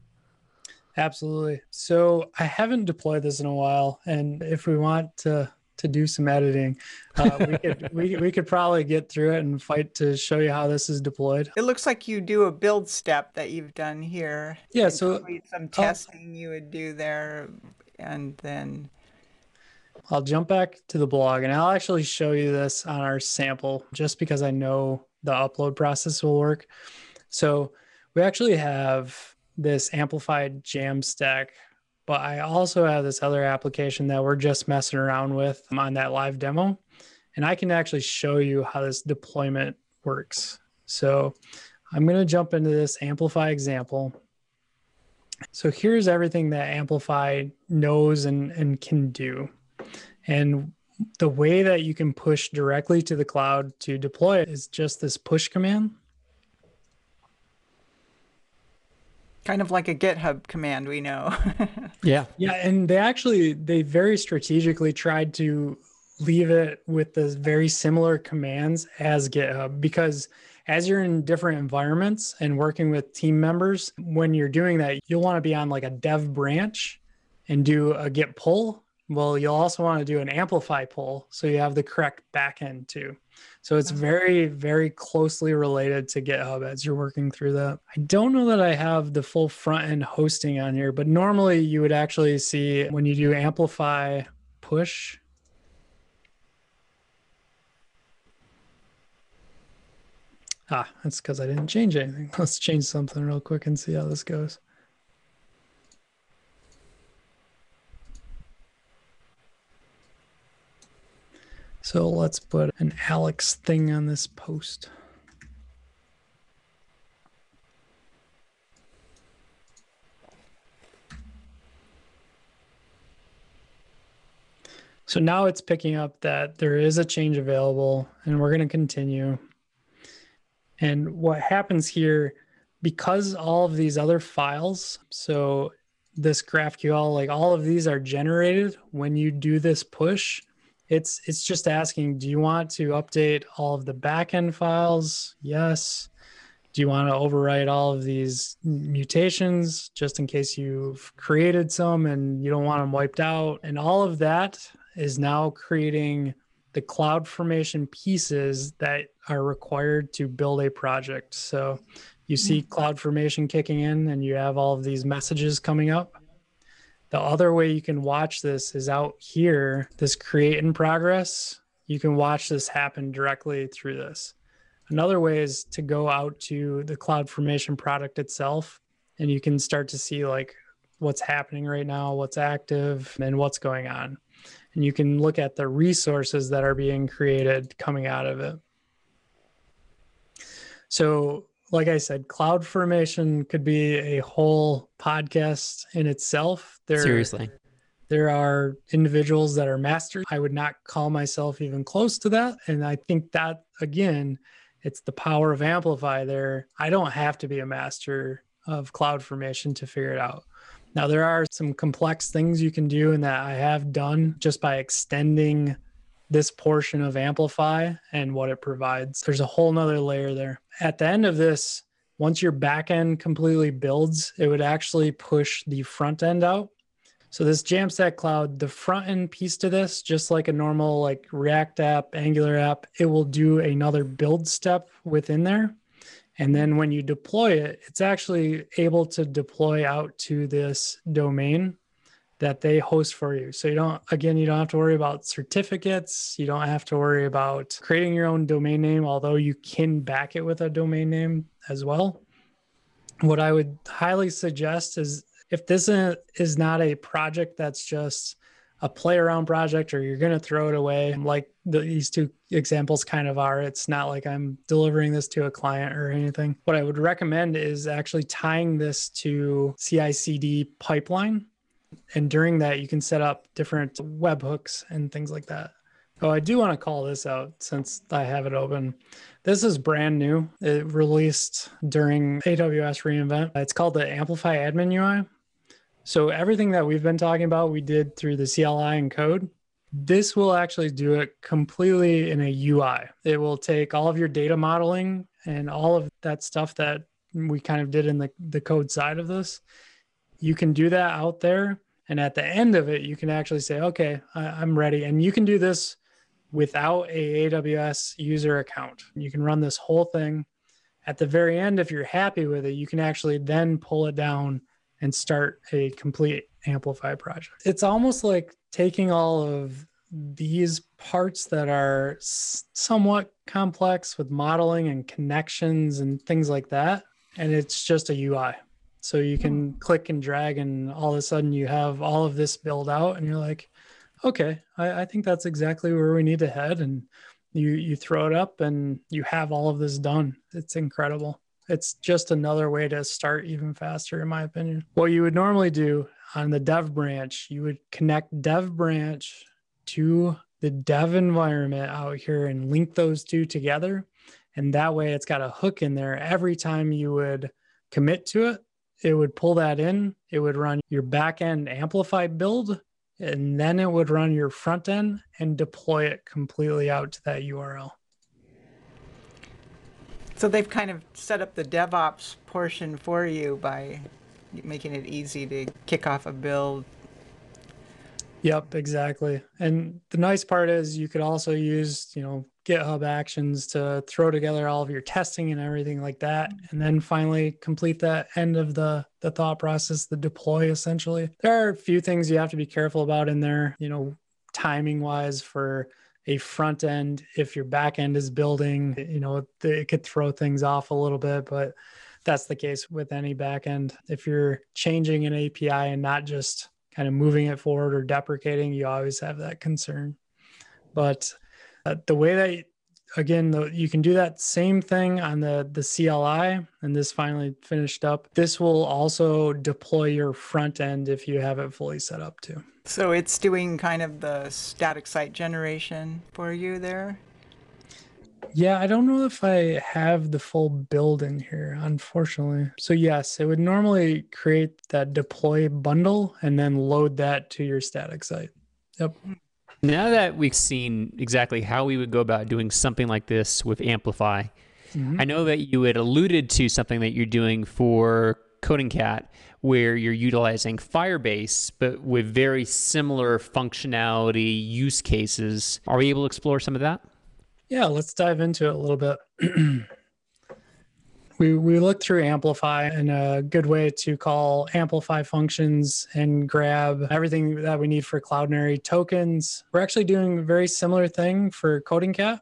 Speaker 3: Absolutely. So I haven't deployed this in a while, and if we want to to do some editing, uh, we could *laughs* we, we could probably get through it and fight to show you how this is deployed.
Speaker 2: It looks like you do a build step that you've done here.
Speaker 3: Yeah. So
Speaker 2: some testing you would do there, and then
Speaker 3: I'll jump back to the blog and I'll actually show you this on our sample just because I know the upload process will work. So we actually have this amplified Jamstack, but I also have this other application that we're just messing around with on that live demo. And I can actually show you how this deployment works. So I'm going to jump into this amplify example. So here's everything that Amplify knows and, and can do. And the way that you can push directly to the cloud to deploy it is just this push command.
Speaker 2: Kind of like a GitHub command, we know. *laughs*
Speaker 1: yeah.
Speaker 3: Yeah. And they actually, they very strategically tried to leave it with the very similar commands as GitHub because as you're in different environments and working with team members, when you're doing that, you'll want to be on like a dev branch and do a git pull. Well, you'll also want to do an amplify pull so you have the correct backend too. So it's very, very closely related to GitHub as you're working through that. I don't know that I have the full front end hosting on here, but normally you would actually see when you do amplify push Ah, that's because I didn't change anything. *laughs* Let's change something real quick and see how this goes. So let's put an Alex thing on this post. So now it's picking up that there is a change available and we're going to continue. And what happens here, because all of these other files, so this GraphQL, like all of these are generated when you do this push. It's it's just asking, do you want to update all of the backend files? Yes. Do you want to overwrite all of these mutations just in case you've created some and you don't want them wiped out? And all of that is now creating the cloud formation pieces that are required to build a project. So you see mm-hmm. cloud formation kicking in and you have all of these messages coming up. The other way you can watch this is out here, this create in progress. You can watch this happen directly through this. Another way is to go out to the cloud formation product itself and you can start to see like what's happening right now, what's active, and what's going on and you can look at the resources that are being created coming out of it. So, like I said, cloud formation could be a whole podcast in itself.
Speaker 1: There, Seriously.
Speaker 3: There are individuals that are masters. I would not call myself even close to that. And I think that, again, it's the power of Amplify there. I don't have to be a master of cloud formation to figure it out. Now, there are some complex things you can do, and that I have done just by extending this portion of Amplify and what it provides. There's a whole nother layer there. At the end of this, once your backend completely builds, it would actually push the front end out. So this Jamstack Cloud, the front end piece to this, just like a normal like React app, Angular app, it will do another build step within there. And then when you deploy it, it's actually able to deploy out to this domain that they host for you. So you don't, again, you don't have to worry about certificates. You don't have to worry about creating your own domain name, although you can back it with a domain name as well. What I would highly suggest is if this is not a project that's just a play around project or you're going to throw it away like the, these two examples kind of are it's not like i'm delivering this to a client or anything what i would recommend is actually tying this to ci-cd pipeline and during that you can set up different webhooks and things like that oh i do want to call this out since i have it open this is brand new it released during aws reinvent it's called the amplify admin ui so everything that we've been talking about, we did through the CLI and code. This will actually do it completely in a UI. It will take all of your data modeling and all of that stuff that we kind of did in the, the code side of this. You can do that out there. And at the end of it, you can actually say, okay, I, am ready. And you can do this without a AWS user account. You can run this whole thing. At the very end, if you're happy with it, you can actually then pull it down and start a complete amplify project. It's almost like taking all of these parts that are somewhat complex with modeling and connections and things like that, and it's just a UI. So you can hmm. click and drag, and all of a sudden you have all of this build out, and you're like, okay, I, I think that's exactly where we need to head. And you you throw it up, and you have all of this done. It's incredible It's just another way to start even faster, in my opinion. What you would normally do on the dev branch, you would connect dev branch to the dev environment out here and link those two together. And that way it's got a hook in there. Every time you would commit to it, it would pull that in. It would run your backend amplify build, and then it would run your front end and deploy it completely out to that URL.
Speaker 2: So they've kind of set up the DevOps portion for you by making it easy to kick off a build.
Speaker 3: Yep, exactly. And the nice part is you could also use, you know, GitHub Actions to throw together all of your testing and everything like that, and then finally complete that end of the the thought process, the deploy. Essentially, there are a few things you have to be careful about in there. You know, timing wise for a front end if your back end is building you know it could throw things off a little bit but that's the case with any back end if you're changing an api and not just kind of moving it forward or deprecating you always have that concern. But uh, the way that again the, you can do that same thing on the the cli and this finally finished up this will also deploy your front end if you have it fully set up too.
Speaker 2: So it's doing kind of the static site generation for you there
Speaker 3: yeah i don't know if i have the full build in here unfortunately so yes it would normally create that deploy bundle and then load that to your static site yep
Speaker 1: now that we've seen exactly how we would go about doing something like this with Amplify, mm-hmm. I know that you had alluded to something that you're doing for Coding Cat where you're utilizing Firebase, but with very similar functionality use cases. Are we able to explore some of that?
Speaker 3: Yeah, let's dive into it a little bit. *clears throat* we, we looked through Amplify and a good way to call Amplify functions and grab everything that we need for Cloudinary tokens. We're actually doing a very similar thing for CodingCat.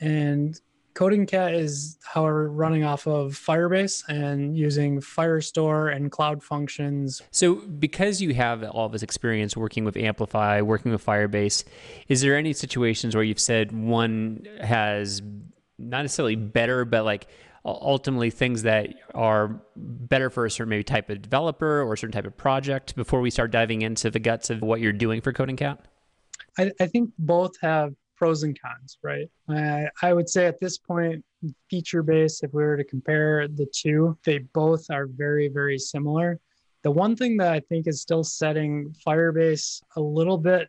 Speaker 3: And CodingCat is, however, running off of Firebase and using Firestore and Cloud Functions.
Speaker 1: So, because you have all this experience working with Amplify, working with Firebase, is there any situations where you've said one has not necessarily better, but like ultimately things that are better for a certain maybe type of developer or a certain type of project before we start diving into the guts of what you're doing for CodingCat?
Speaker 3: I, I think both have pros and cons, right? I, I would say at this point, feature based, if we were to compare the two, they both are very, very similar. The one thing that I think is still setting Firebase a little bit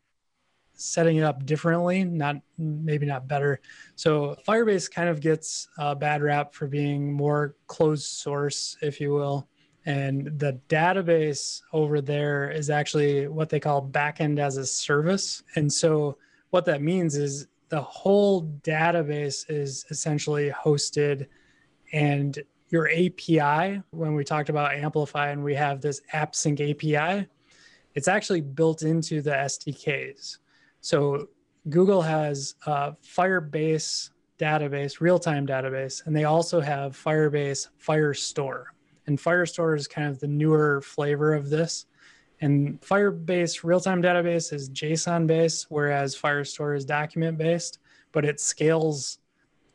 Speaker 3: setting it up differently, not maybe not better. So Firebase kind of gets a bad rap for being more closed source, if you will. And the database over there is actually what they call backend as a service. And so what that means is the whole database is essentially hosted and your API, when we talked about Amplify and we have this AppSync API, it's actually built into the SDKs. So Google has a Firebase database, real-time database, and they also have Firebase Firestore. And Firestore is kind of the newer flavor of this. And Firebase real-time database is JSON based, whereas Firestore is document based, but it scales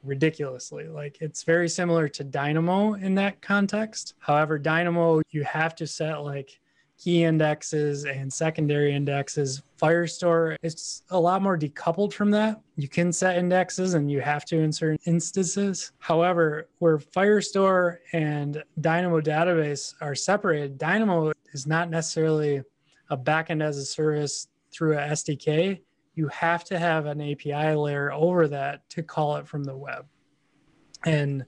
Speaker 3: ridiculously. Like it's very similar to Dynamo in that context. However, Dynamo, you have to set like key indexes and secondary indexes. Firestore it's a lot more decoupled from that. You can set indexes and you have to insert instances. However, where Firestore and Dynamo database are separated, Dynamo is not necessarily a backend as a service through a SDK. You have to have an API layer over that to call it from the web. And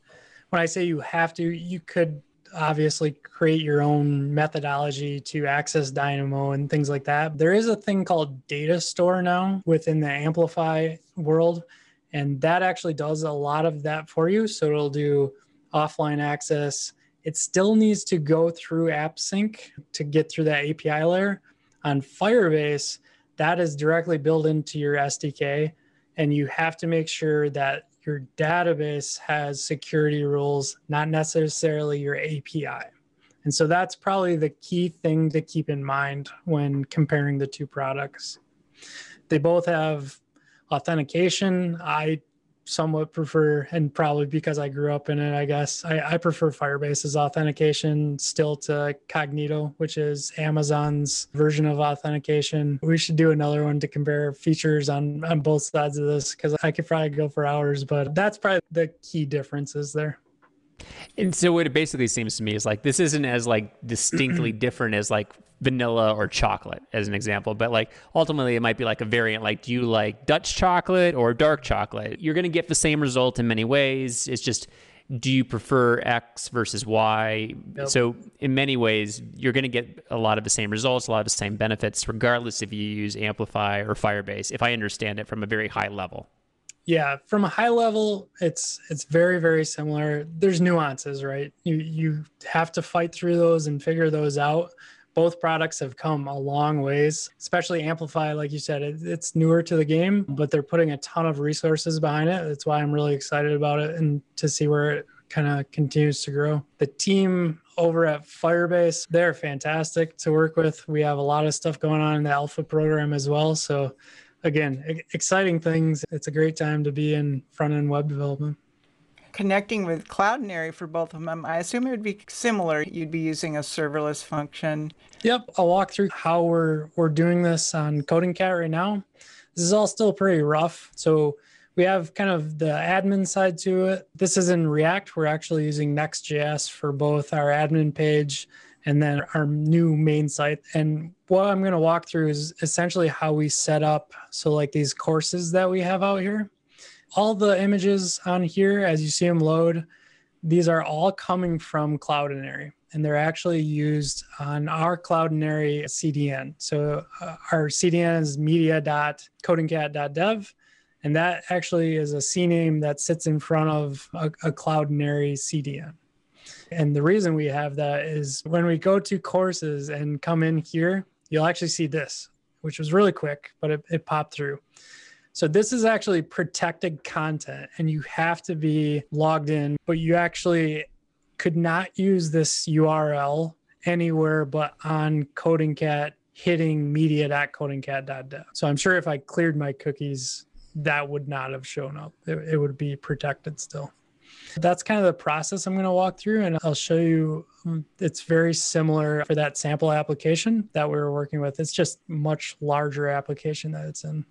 Speaker 3: when I say you have to, you could obviously create your own methodology to access Dynamo and things like that. There is a thing called data store now within the Amplify world, and that actually does a lot of that for you. So it'll do offline access. It still needs to go through AppSync to get through that API layer. On Firebase, that is directly built into your SDK, and you have to make sure that your database has security rules, not necessarily your API. And so that's probably the key thing to keep in mind when comparing the two products. They both have authentication. I somewhat prefer, and probably because I grew up in it, I guess I, I prefer Firebase's authentication still to Cognito, which is Amazon's version of authentication. We should do another one to compare features on on both sides of this because I could probably go for hours, but that's probably the key differences there.
Speaker 1: And so what it basically seems to me is like this isn't as like distinctly *clears throat* different as like vanilla or chocolate as an example, but like ultimately it might be like a variant like do you like Dutch chocolate or dark chocolate? You're going to get the same result in many ways. It's just do you prefer X versus Y? Yep. So in many ways you're going to get a lot of the same results, a lot of the same benefits regardless if you use Amplify or Firebase if I understand it from a very high level
Speaker 3: yeah from a high level it's it's very very similar. There's nuances right? You you have to fight through those and figure those out. Both products have come a long ways especially amplify like you said it, it's newer to the game but they're putting a ton of resources behind it. That's why i'm really excited about it and to see where it kind of continues to grow. The team over at firebase they're fantastic to work with. We have a lot of stuff going on in the alpha program as well so again, exciting things. It's a great time to be in front end web development.
Speaker 2: Connecting with Cloudinary for both of them, I assume it would be similar. You'd be using a serverless function.
Speaker 3: Yep, I'll walk through how we're we're doing this on CodingCat right now. This is all still pretty rough, so we have kind of the admin side to it. This is in React. We're actually using Next.js for both our admin page and then our new main site. And what I'm going to walk through is essentially how we set up. So, like these courses that we have out here, all the images on here, as you see them load, these are all coming from Cloudinary and they're actually used on our Cloudinary CDN. So, uh, our CDN is media.codingcat.dev. And that actually is a CNAME that sits in front of a, a Cloudinary CDN. And the reason we have that is when we go to courses and come in here, you'll actually see this, which was really quick, but it, it popped through. So this is actually protected content and you have to be logged in, but you actually could not use this URL anywhere but on CodingCat hitting media.codingcat.dev. So I'm sure if I cleared my cookies, that would not have shown up. It, it would be protected still. That's kind of the process I'm going to walk through, and I'll show you. Um, it's very similar for that sample application that we were working with. It's just much larger application that it's in.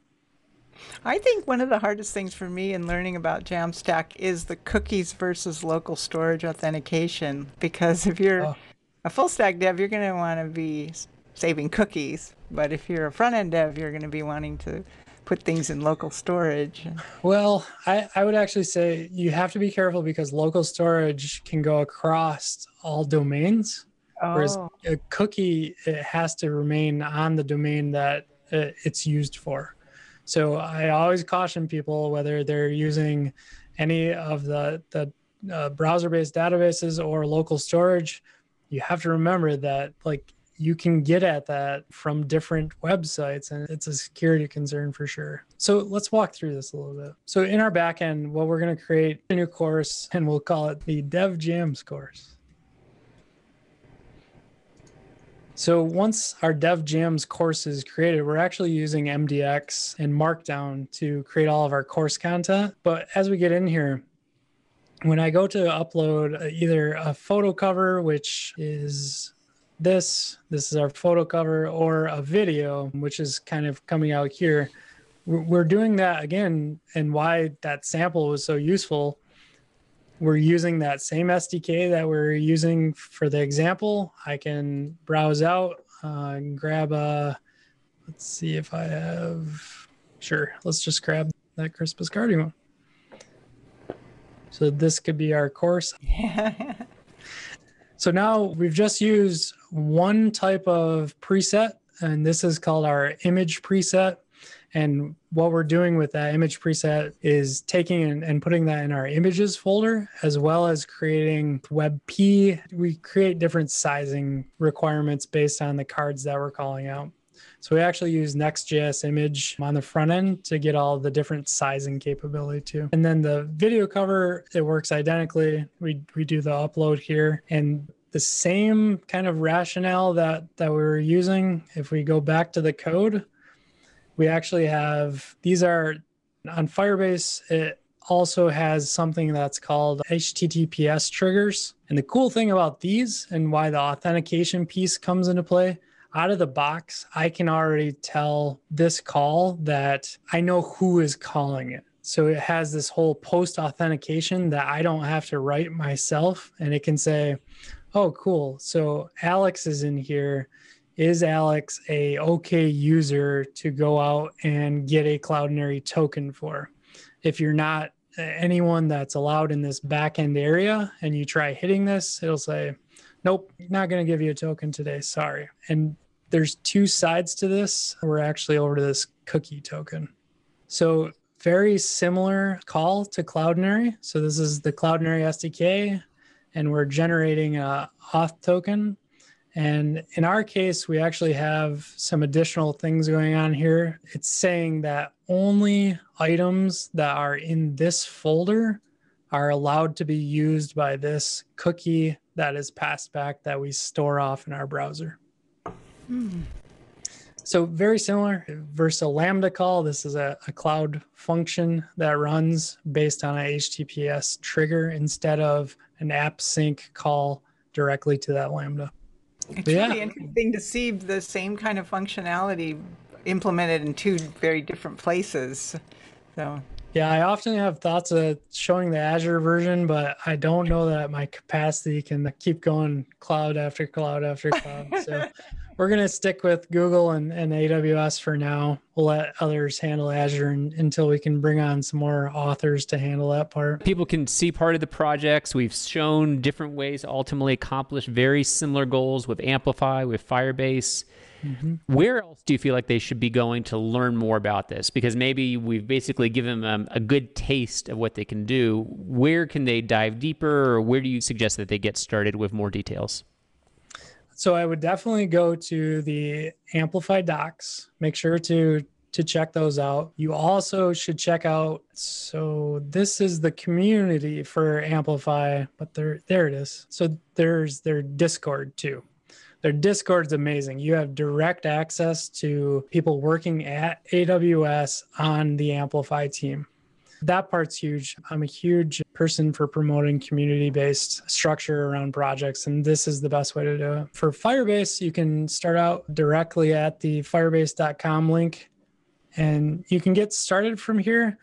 Speaker 2: I think one of the hardest things for me in learning about Jamstack is the cookies versus local storage authentication. Because if you're oh. a full stack dev, you're going to want to be saving cookies. But if you're a front end dev, you're going to be wanting to put things in local storage?
Speaker 3: Well, I, I would actually say you have to be careful because local storage can go across all domains. Oh. Whereas a cookie, it has to remain on the domain that uh, it's used for. So I always caution people whether they're using any of the, the uh, browser-based databases or local storage, you have to remember that like you can get at that from different websites and it's a security concern for sure. So let's walk through this a little bit. So in our backend, what we're going to create a new course and we'll call it the Dev Jams course. So once our Dev Jams course is created, we're actually using MDX and Markdown to create all of our course content. But as we get in here, when I go to upload either a photo cover, which is this, this is our photo cover, or a video, which is kind of coming out here. We're doing that again, and why that sample was so useful. We're using that same SDK that we're using for the example. I can browse out, uh, grab a, let's see if I have, sure, let's just grab that Chris Biscardi one. So this could be our course. *laughs* So now we've just used one type of preset, and this is called our image preset. And what we're doing with that image preset is taking and, putting that in our images folder, as well as creating WebP. We create different sizing requirements based on the cards that we're calling out. So we actually use Next.js image on the front end to get all the different sizing capability too. And then the video cover, it works identically. We, we do the upload here and the same kind of rationale that, that we were using. If we go back to the code, we actually have, these are on Firebase, it also has something that's called HTTPS triggers. And the cool thing about these and why the authentication piece comes into play out of the box, I can already tell this call that I know who is calling it. So it has this whole post authentication that I don't have to write myself. And it can say, oh, cool. So Alex is in here. Is Alex a okay user to go out and get a Cloudinary token for? If you're not uh, anyone that's allowed in this backend area and you try hitting this, it'll say, nope, not going to give you a token today. Sorry. And there's two sides to this. We're actually over to this cookie token. So very similar call to Cloudinary. So this is the Cloudinary SDK, and we're generating a auth token. And in our case, we actually have some additional things going on here. It's saying that only items that are in this folder are allowed to be used by this cookie that is passed back that we store off in our browser. Hmm. So very similar versus a Lambda call. This is a, a, cloud function that runs based on a HTTPS trigger instead of an AppSync call directly to that Lambda.
Speaker 2: It's yeah. really interesting to see the same kind of functionality implemented in two very different places. So
Speaker 3: yeah, I often have thoughts of showing the Azure version, but I don't know that my capacity can keep going cloud after cloud after cloud. So *laughs* we're going to stick with Google and, and AWS for now. We'll let others handle Azure and, until we can bring on some more authors to handle that part.
Speaker 1: People can see part of the projects. We've shown different ways to ultimately accomplish very similar goals with Amplify, with Firebase. Mm-hmm. Where else do you feel like they should be going to learn more about this? Because maybe we've basically given them a good taste of what they can do. Where can they dive deeper, or where do you suggest that they get started with more details?
Speaker 3: So I would definitely go to the Amplify docs. Make sure to to check those out. You also should check out. So this is the community for Amplify, but there there it is. So there's their Discord too. Their Discord's amazing. You have direct access to people working at AWS on the Amplify team that part's huge. I'm a huge person for promoting community based structure around projects, and this is the best way to do it. For Firebase, you can start out directly at the firebase.com link and you can get started from here.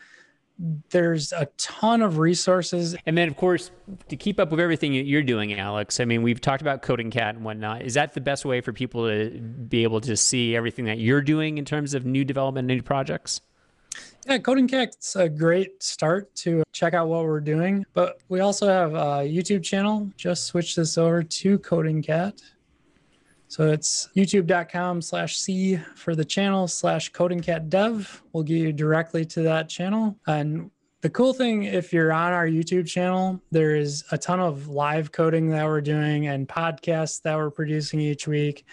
Speaker 3: There's a ton of resources.
Speaker 1: And then, of course, to keep up with everything that you're doing, Alex, I mean, we've talked about Coding Cat and whatnot. Is that the best way for people to be able to see everything that you're doing in terms of new development, new projects?
Speaker 3: Yeah, Coding Cat's a great start to check out what we're doing. But we also have a YouTube channel. Just switch this over to CodingCat. So it's youtube.com slash C for the channel slash CodingCat dev. We'll get you directly to that channel. And the cool thing, if you're on our YouTube channel, there is a ton of live coding that we're doing and podcasts that we're producing each week.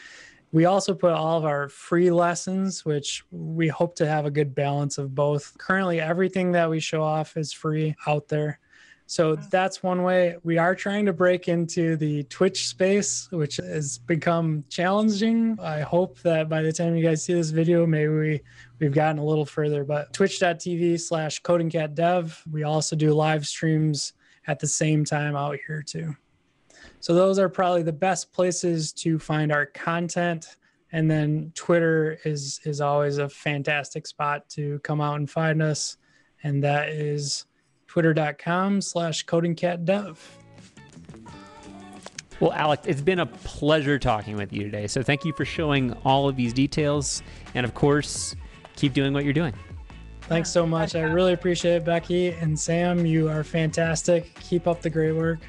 Speaker 3: We also put all of our free lessons, which we hope to have a good balance of both. Currently, everything that we show off is free out there. So that's one way. We are trying to break into the Twitch space, which has become challenging. I hope that by the time you guys see this video, maybe we, we've gotten a little further. But twitch.tv slash codingcatdev. We also do live streams at the same time out here too. So those are probably the best places to find our content. And then Twitter is is always a fantastic spot to come out and find us. And that is twitter.com slash codingcatdev.
Speaker 1: Well, Alex, it's been a pleasure talking with you today. So thank you for showing all of these details. And of course, keep doing what you're doing.
Speaker 3: Thanks so much. I really appreciate it, Becky. And Sam, you are fantastic. Keep up the great work.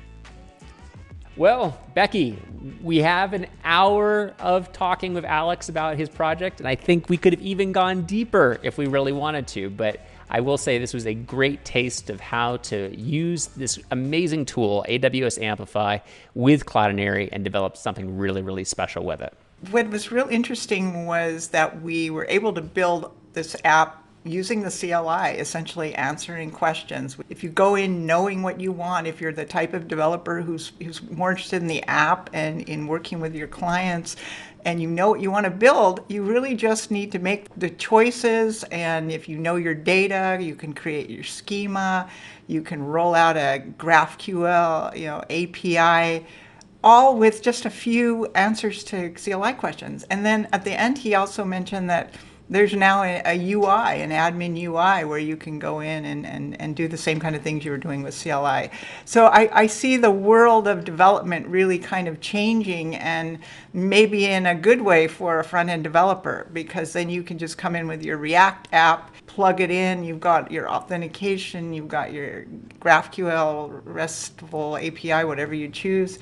Speaker 1: Well, Becky, we have an hour of talking with Alex about his project, and I think we could have even gone deeper if we really wanted to. But I will say this was a great taste of how to use this amazing tool, AWS Amplify, with Cloudinary and develop something really, really special with it.
Speaker 2: What was real interesting was that we were able to build this app using the CLI, essentially answering questions. If you go in knowing what you want, if you're the type of developer who's, who's more interested in the app and in working with your clients, and you know what you want to build, you really just need to make the choices. And if you know your data, you can create your schema, you can roll out a GraphQL, you know, API all with just a few answers to CLI questions. And then at the end, he also mentioned that there's now a, a, UI, an admin UI, where you can go in and, and, and do the same kind of things you were doing with CLI. So I, I see the world of development really kind of changing and maybe in a good way for a front end developer because then you can just come in with your React app, plug it in, you've got your authentication, you've got your GraphQL, RESTful API, whatever you choose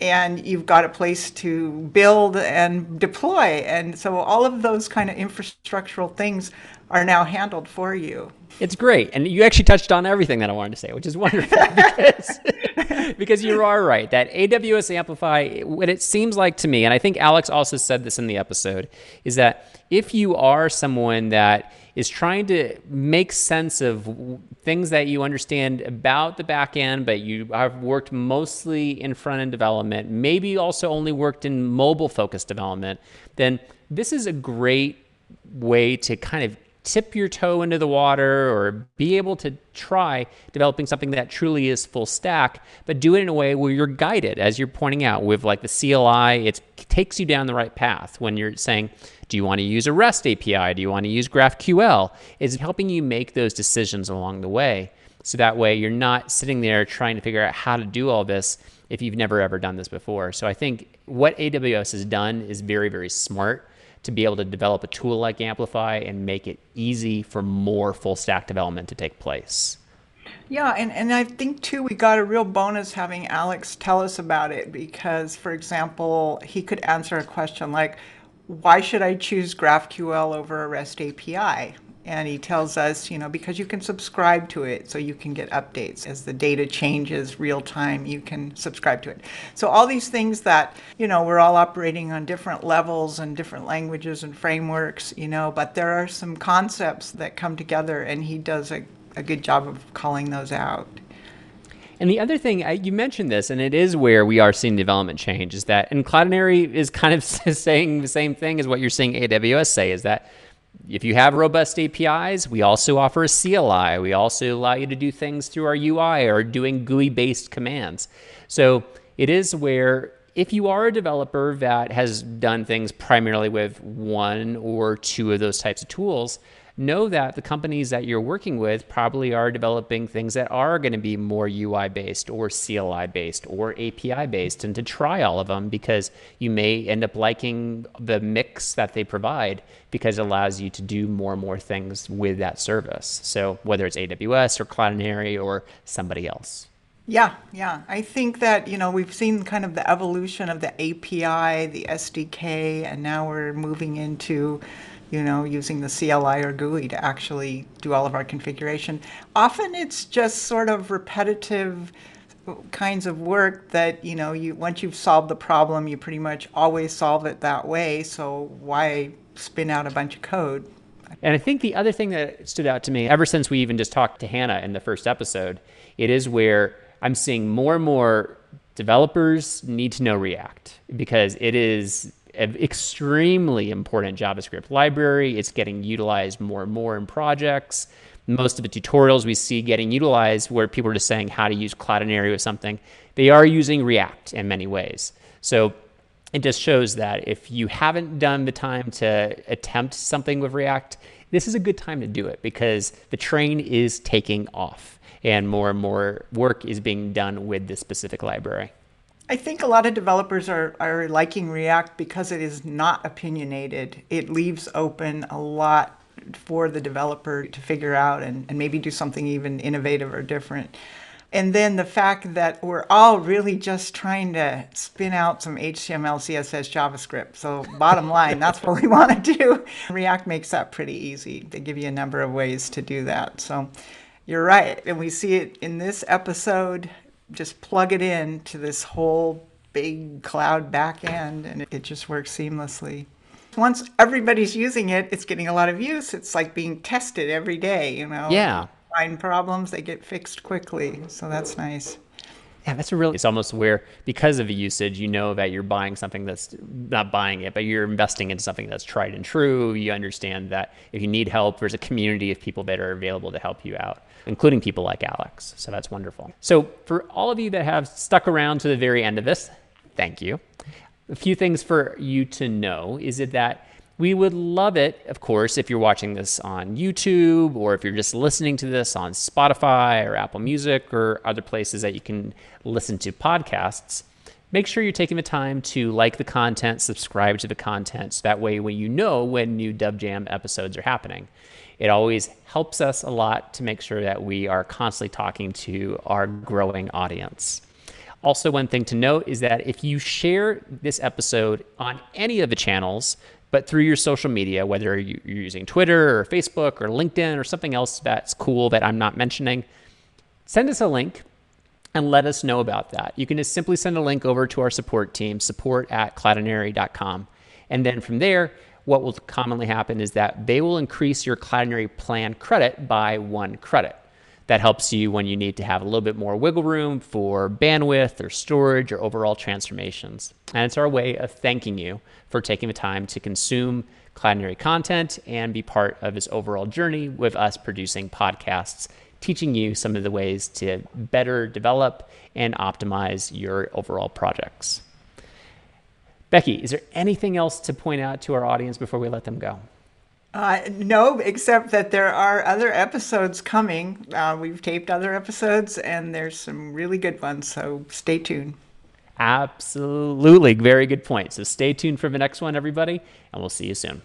Speaker 2: and you've got a place to build and deploy. And so all of those kind of infrastructural things are now handled for you.
Speaker 1: It's great. And you actually touched on everything that I wanted to say, which is wonderful *laughs* because, because you are right. That AWS Amplify, what it seems like to me, and I think Alex also said this in the episode, is that if you are someone that is trying to make sense of things that you understand about the back end, but you have worked mostly in front end development, maybe also only worked in mobile focused development, then this is a great way to kind of tip your toe into the water or be able to try developing something that truly is full stack, but do it in a way where you're guided, as you're pointing out with like the CLI. It takes you down the right path when you're saying, do you want to use a REST API? Do you want to use GraphQL? It's helping you make those decisions along the way. So that way you're not sitting there trying to figure out how to do all this if you've never ever done this before. So I think what AWS has done is very, very smart to be able to develop a tool like Amplify and make it easy for more full stack development to take place.
Speaker 2: Yeah, and, and I think too we got a real bonus having Alex tell us about it because, for example, he could answer a question like, why should I choose GraphQL over a REST API? And he tells us, you know, because you can subscribe to it so you can get updates as the data changes real time, you can subscribe to it. So all these things that, you know, we're all operating on different levels and different languages and frameworks, you know, but there are some concepts that come together and he does a, a good job of calling those out.
Speaker 1: And the other thing, you mentioned this, and it is where we are seeing development change, is that, and Cloudinary is kind of *laughs* saying the same thing as what you're seeing AWS say, is that if you have robust APIs, we also offer a CLI. We also allow you to do things through our UI or doing GUI based commands. So it is where if you are a developer that has done things primarily with one or two of those types of tools, know that the companies that you're working with probably are developing things that are going to be more UI based or CLI based or API based, and to try all of them because you may end up liking the mix that they provide because it allows you to do more and more things with that service. So whether it's AWS or Cloudinary or somebody else.
Speaker 2: Yeah, yeah. I think that, you know, we've seen kind of the evolution of the API, the SDK, and now we're moving into you know, using the CLI or GUI to actually do all of our configuration. Often it's just sort of repetitive kinds of work that, you know, you once you've solved the problem, you pretty much always solve it that way. So why spin out a bunch of code?
Speaker 1: And I think the other thing that stood out to me, ever since we even just talked to Hannah in the first episode, it is where I'm seeing more and more developers need to know React because it is an extremely important JavaScript library. It's getting utilized more and more in projects. Most of the tutorials we see getting utilized where people are just saying how to use Cloudinary or something, they are using React in many ways. So it just shows that if you haven't done the time to attempt something with React, this is a good time to do it because the train is taking off and more and more work is being done with this specific library.
Speaker 2: I think a lot of developers are, are liking React because it is not opinionated. It leaves open a lot for the developer to figure out and, and maybe do something even innovative or different. And then the fact that we're all really just trying to spin out some HTML, CSS, JavaScript. So, bottom line, that's what we *laughs* want to do. React makes that pretty easy. They give you a number of ways to do that. So, you're right. And we see it in this episode just plug it in to this whole big cloud backend and it just works seamlessly. once everybody's using it, it's getting a lot of use. It's like being tested every day, you know.
Speaker 1: Yeah.
Speaker 2: Find problems, they get fixed quickly. So that's nice.
Speaker 1: Yeah, that's a really, it's almost where because of the usage, you know that you're buying something that's not buying it, but you're investing in something that's tried and true. You understand that if you need help, there's a community of people that are available to help you out, including people like Alex. So that's wonderful. So for all of you that have stuck around to the very end of this, thank you. A few things for you to know is it that we would love it, of course, if you're watching this on YouTube or if you're just listening to this on Spotify or Apple Music or other places that you can listen to podcasts. Make sure you're taking the time to like the content, subscribe to the content, so that way when you know when new Dev Jam episodes are happening. It always helps us a lot to make sure that we are constantly talking to our growing audience. Also, one thing to note is that if you share this episode on any of the channels, but through your social media, whether you're using Twitter or Facebook or LinkedIn or something else that's cool that I'm not mentioning, send us a link and let us know about that. You can just simply send a link over to our support team, support at cloudinary.com. And then from there, what will commonly happen is that they will increase your Cloudinary plan credit by one credit. That helps you when you need to have a little bit more wiggle room for bandwidth or storage or overall transformations. And it's our way of thanking you for taking the time to consume Cloudinary content and be part of this overall journey with us producing podcasts, teaching you some of the ways to better develop and optimize your overall projects. Becky, is there anything else to point out to our audience before we let them go?
Speaker 2: Uh, no, except that there are other episodes coming. Uh, we've taped other episodes, and there's some really good ones. So stay tuned.
Speaker 1: Absolutely. Very good point. So stay tuned for the next one, everybody, and we'll see you soon.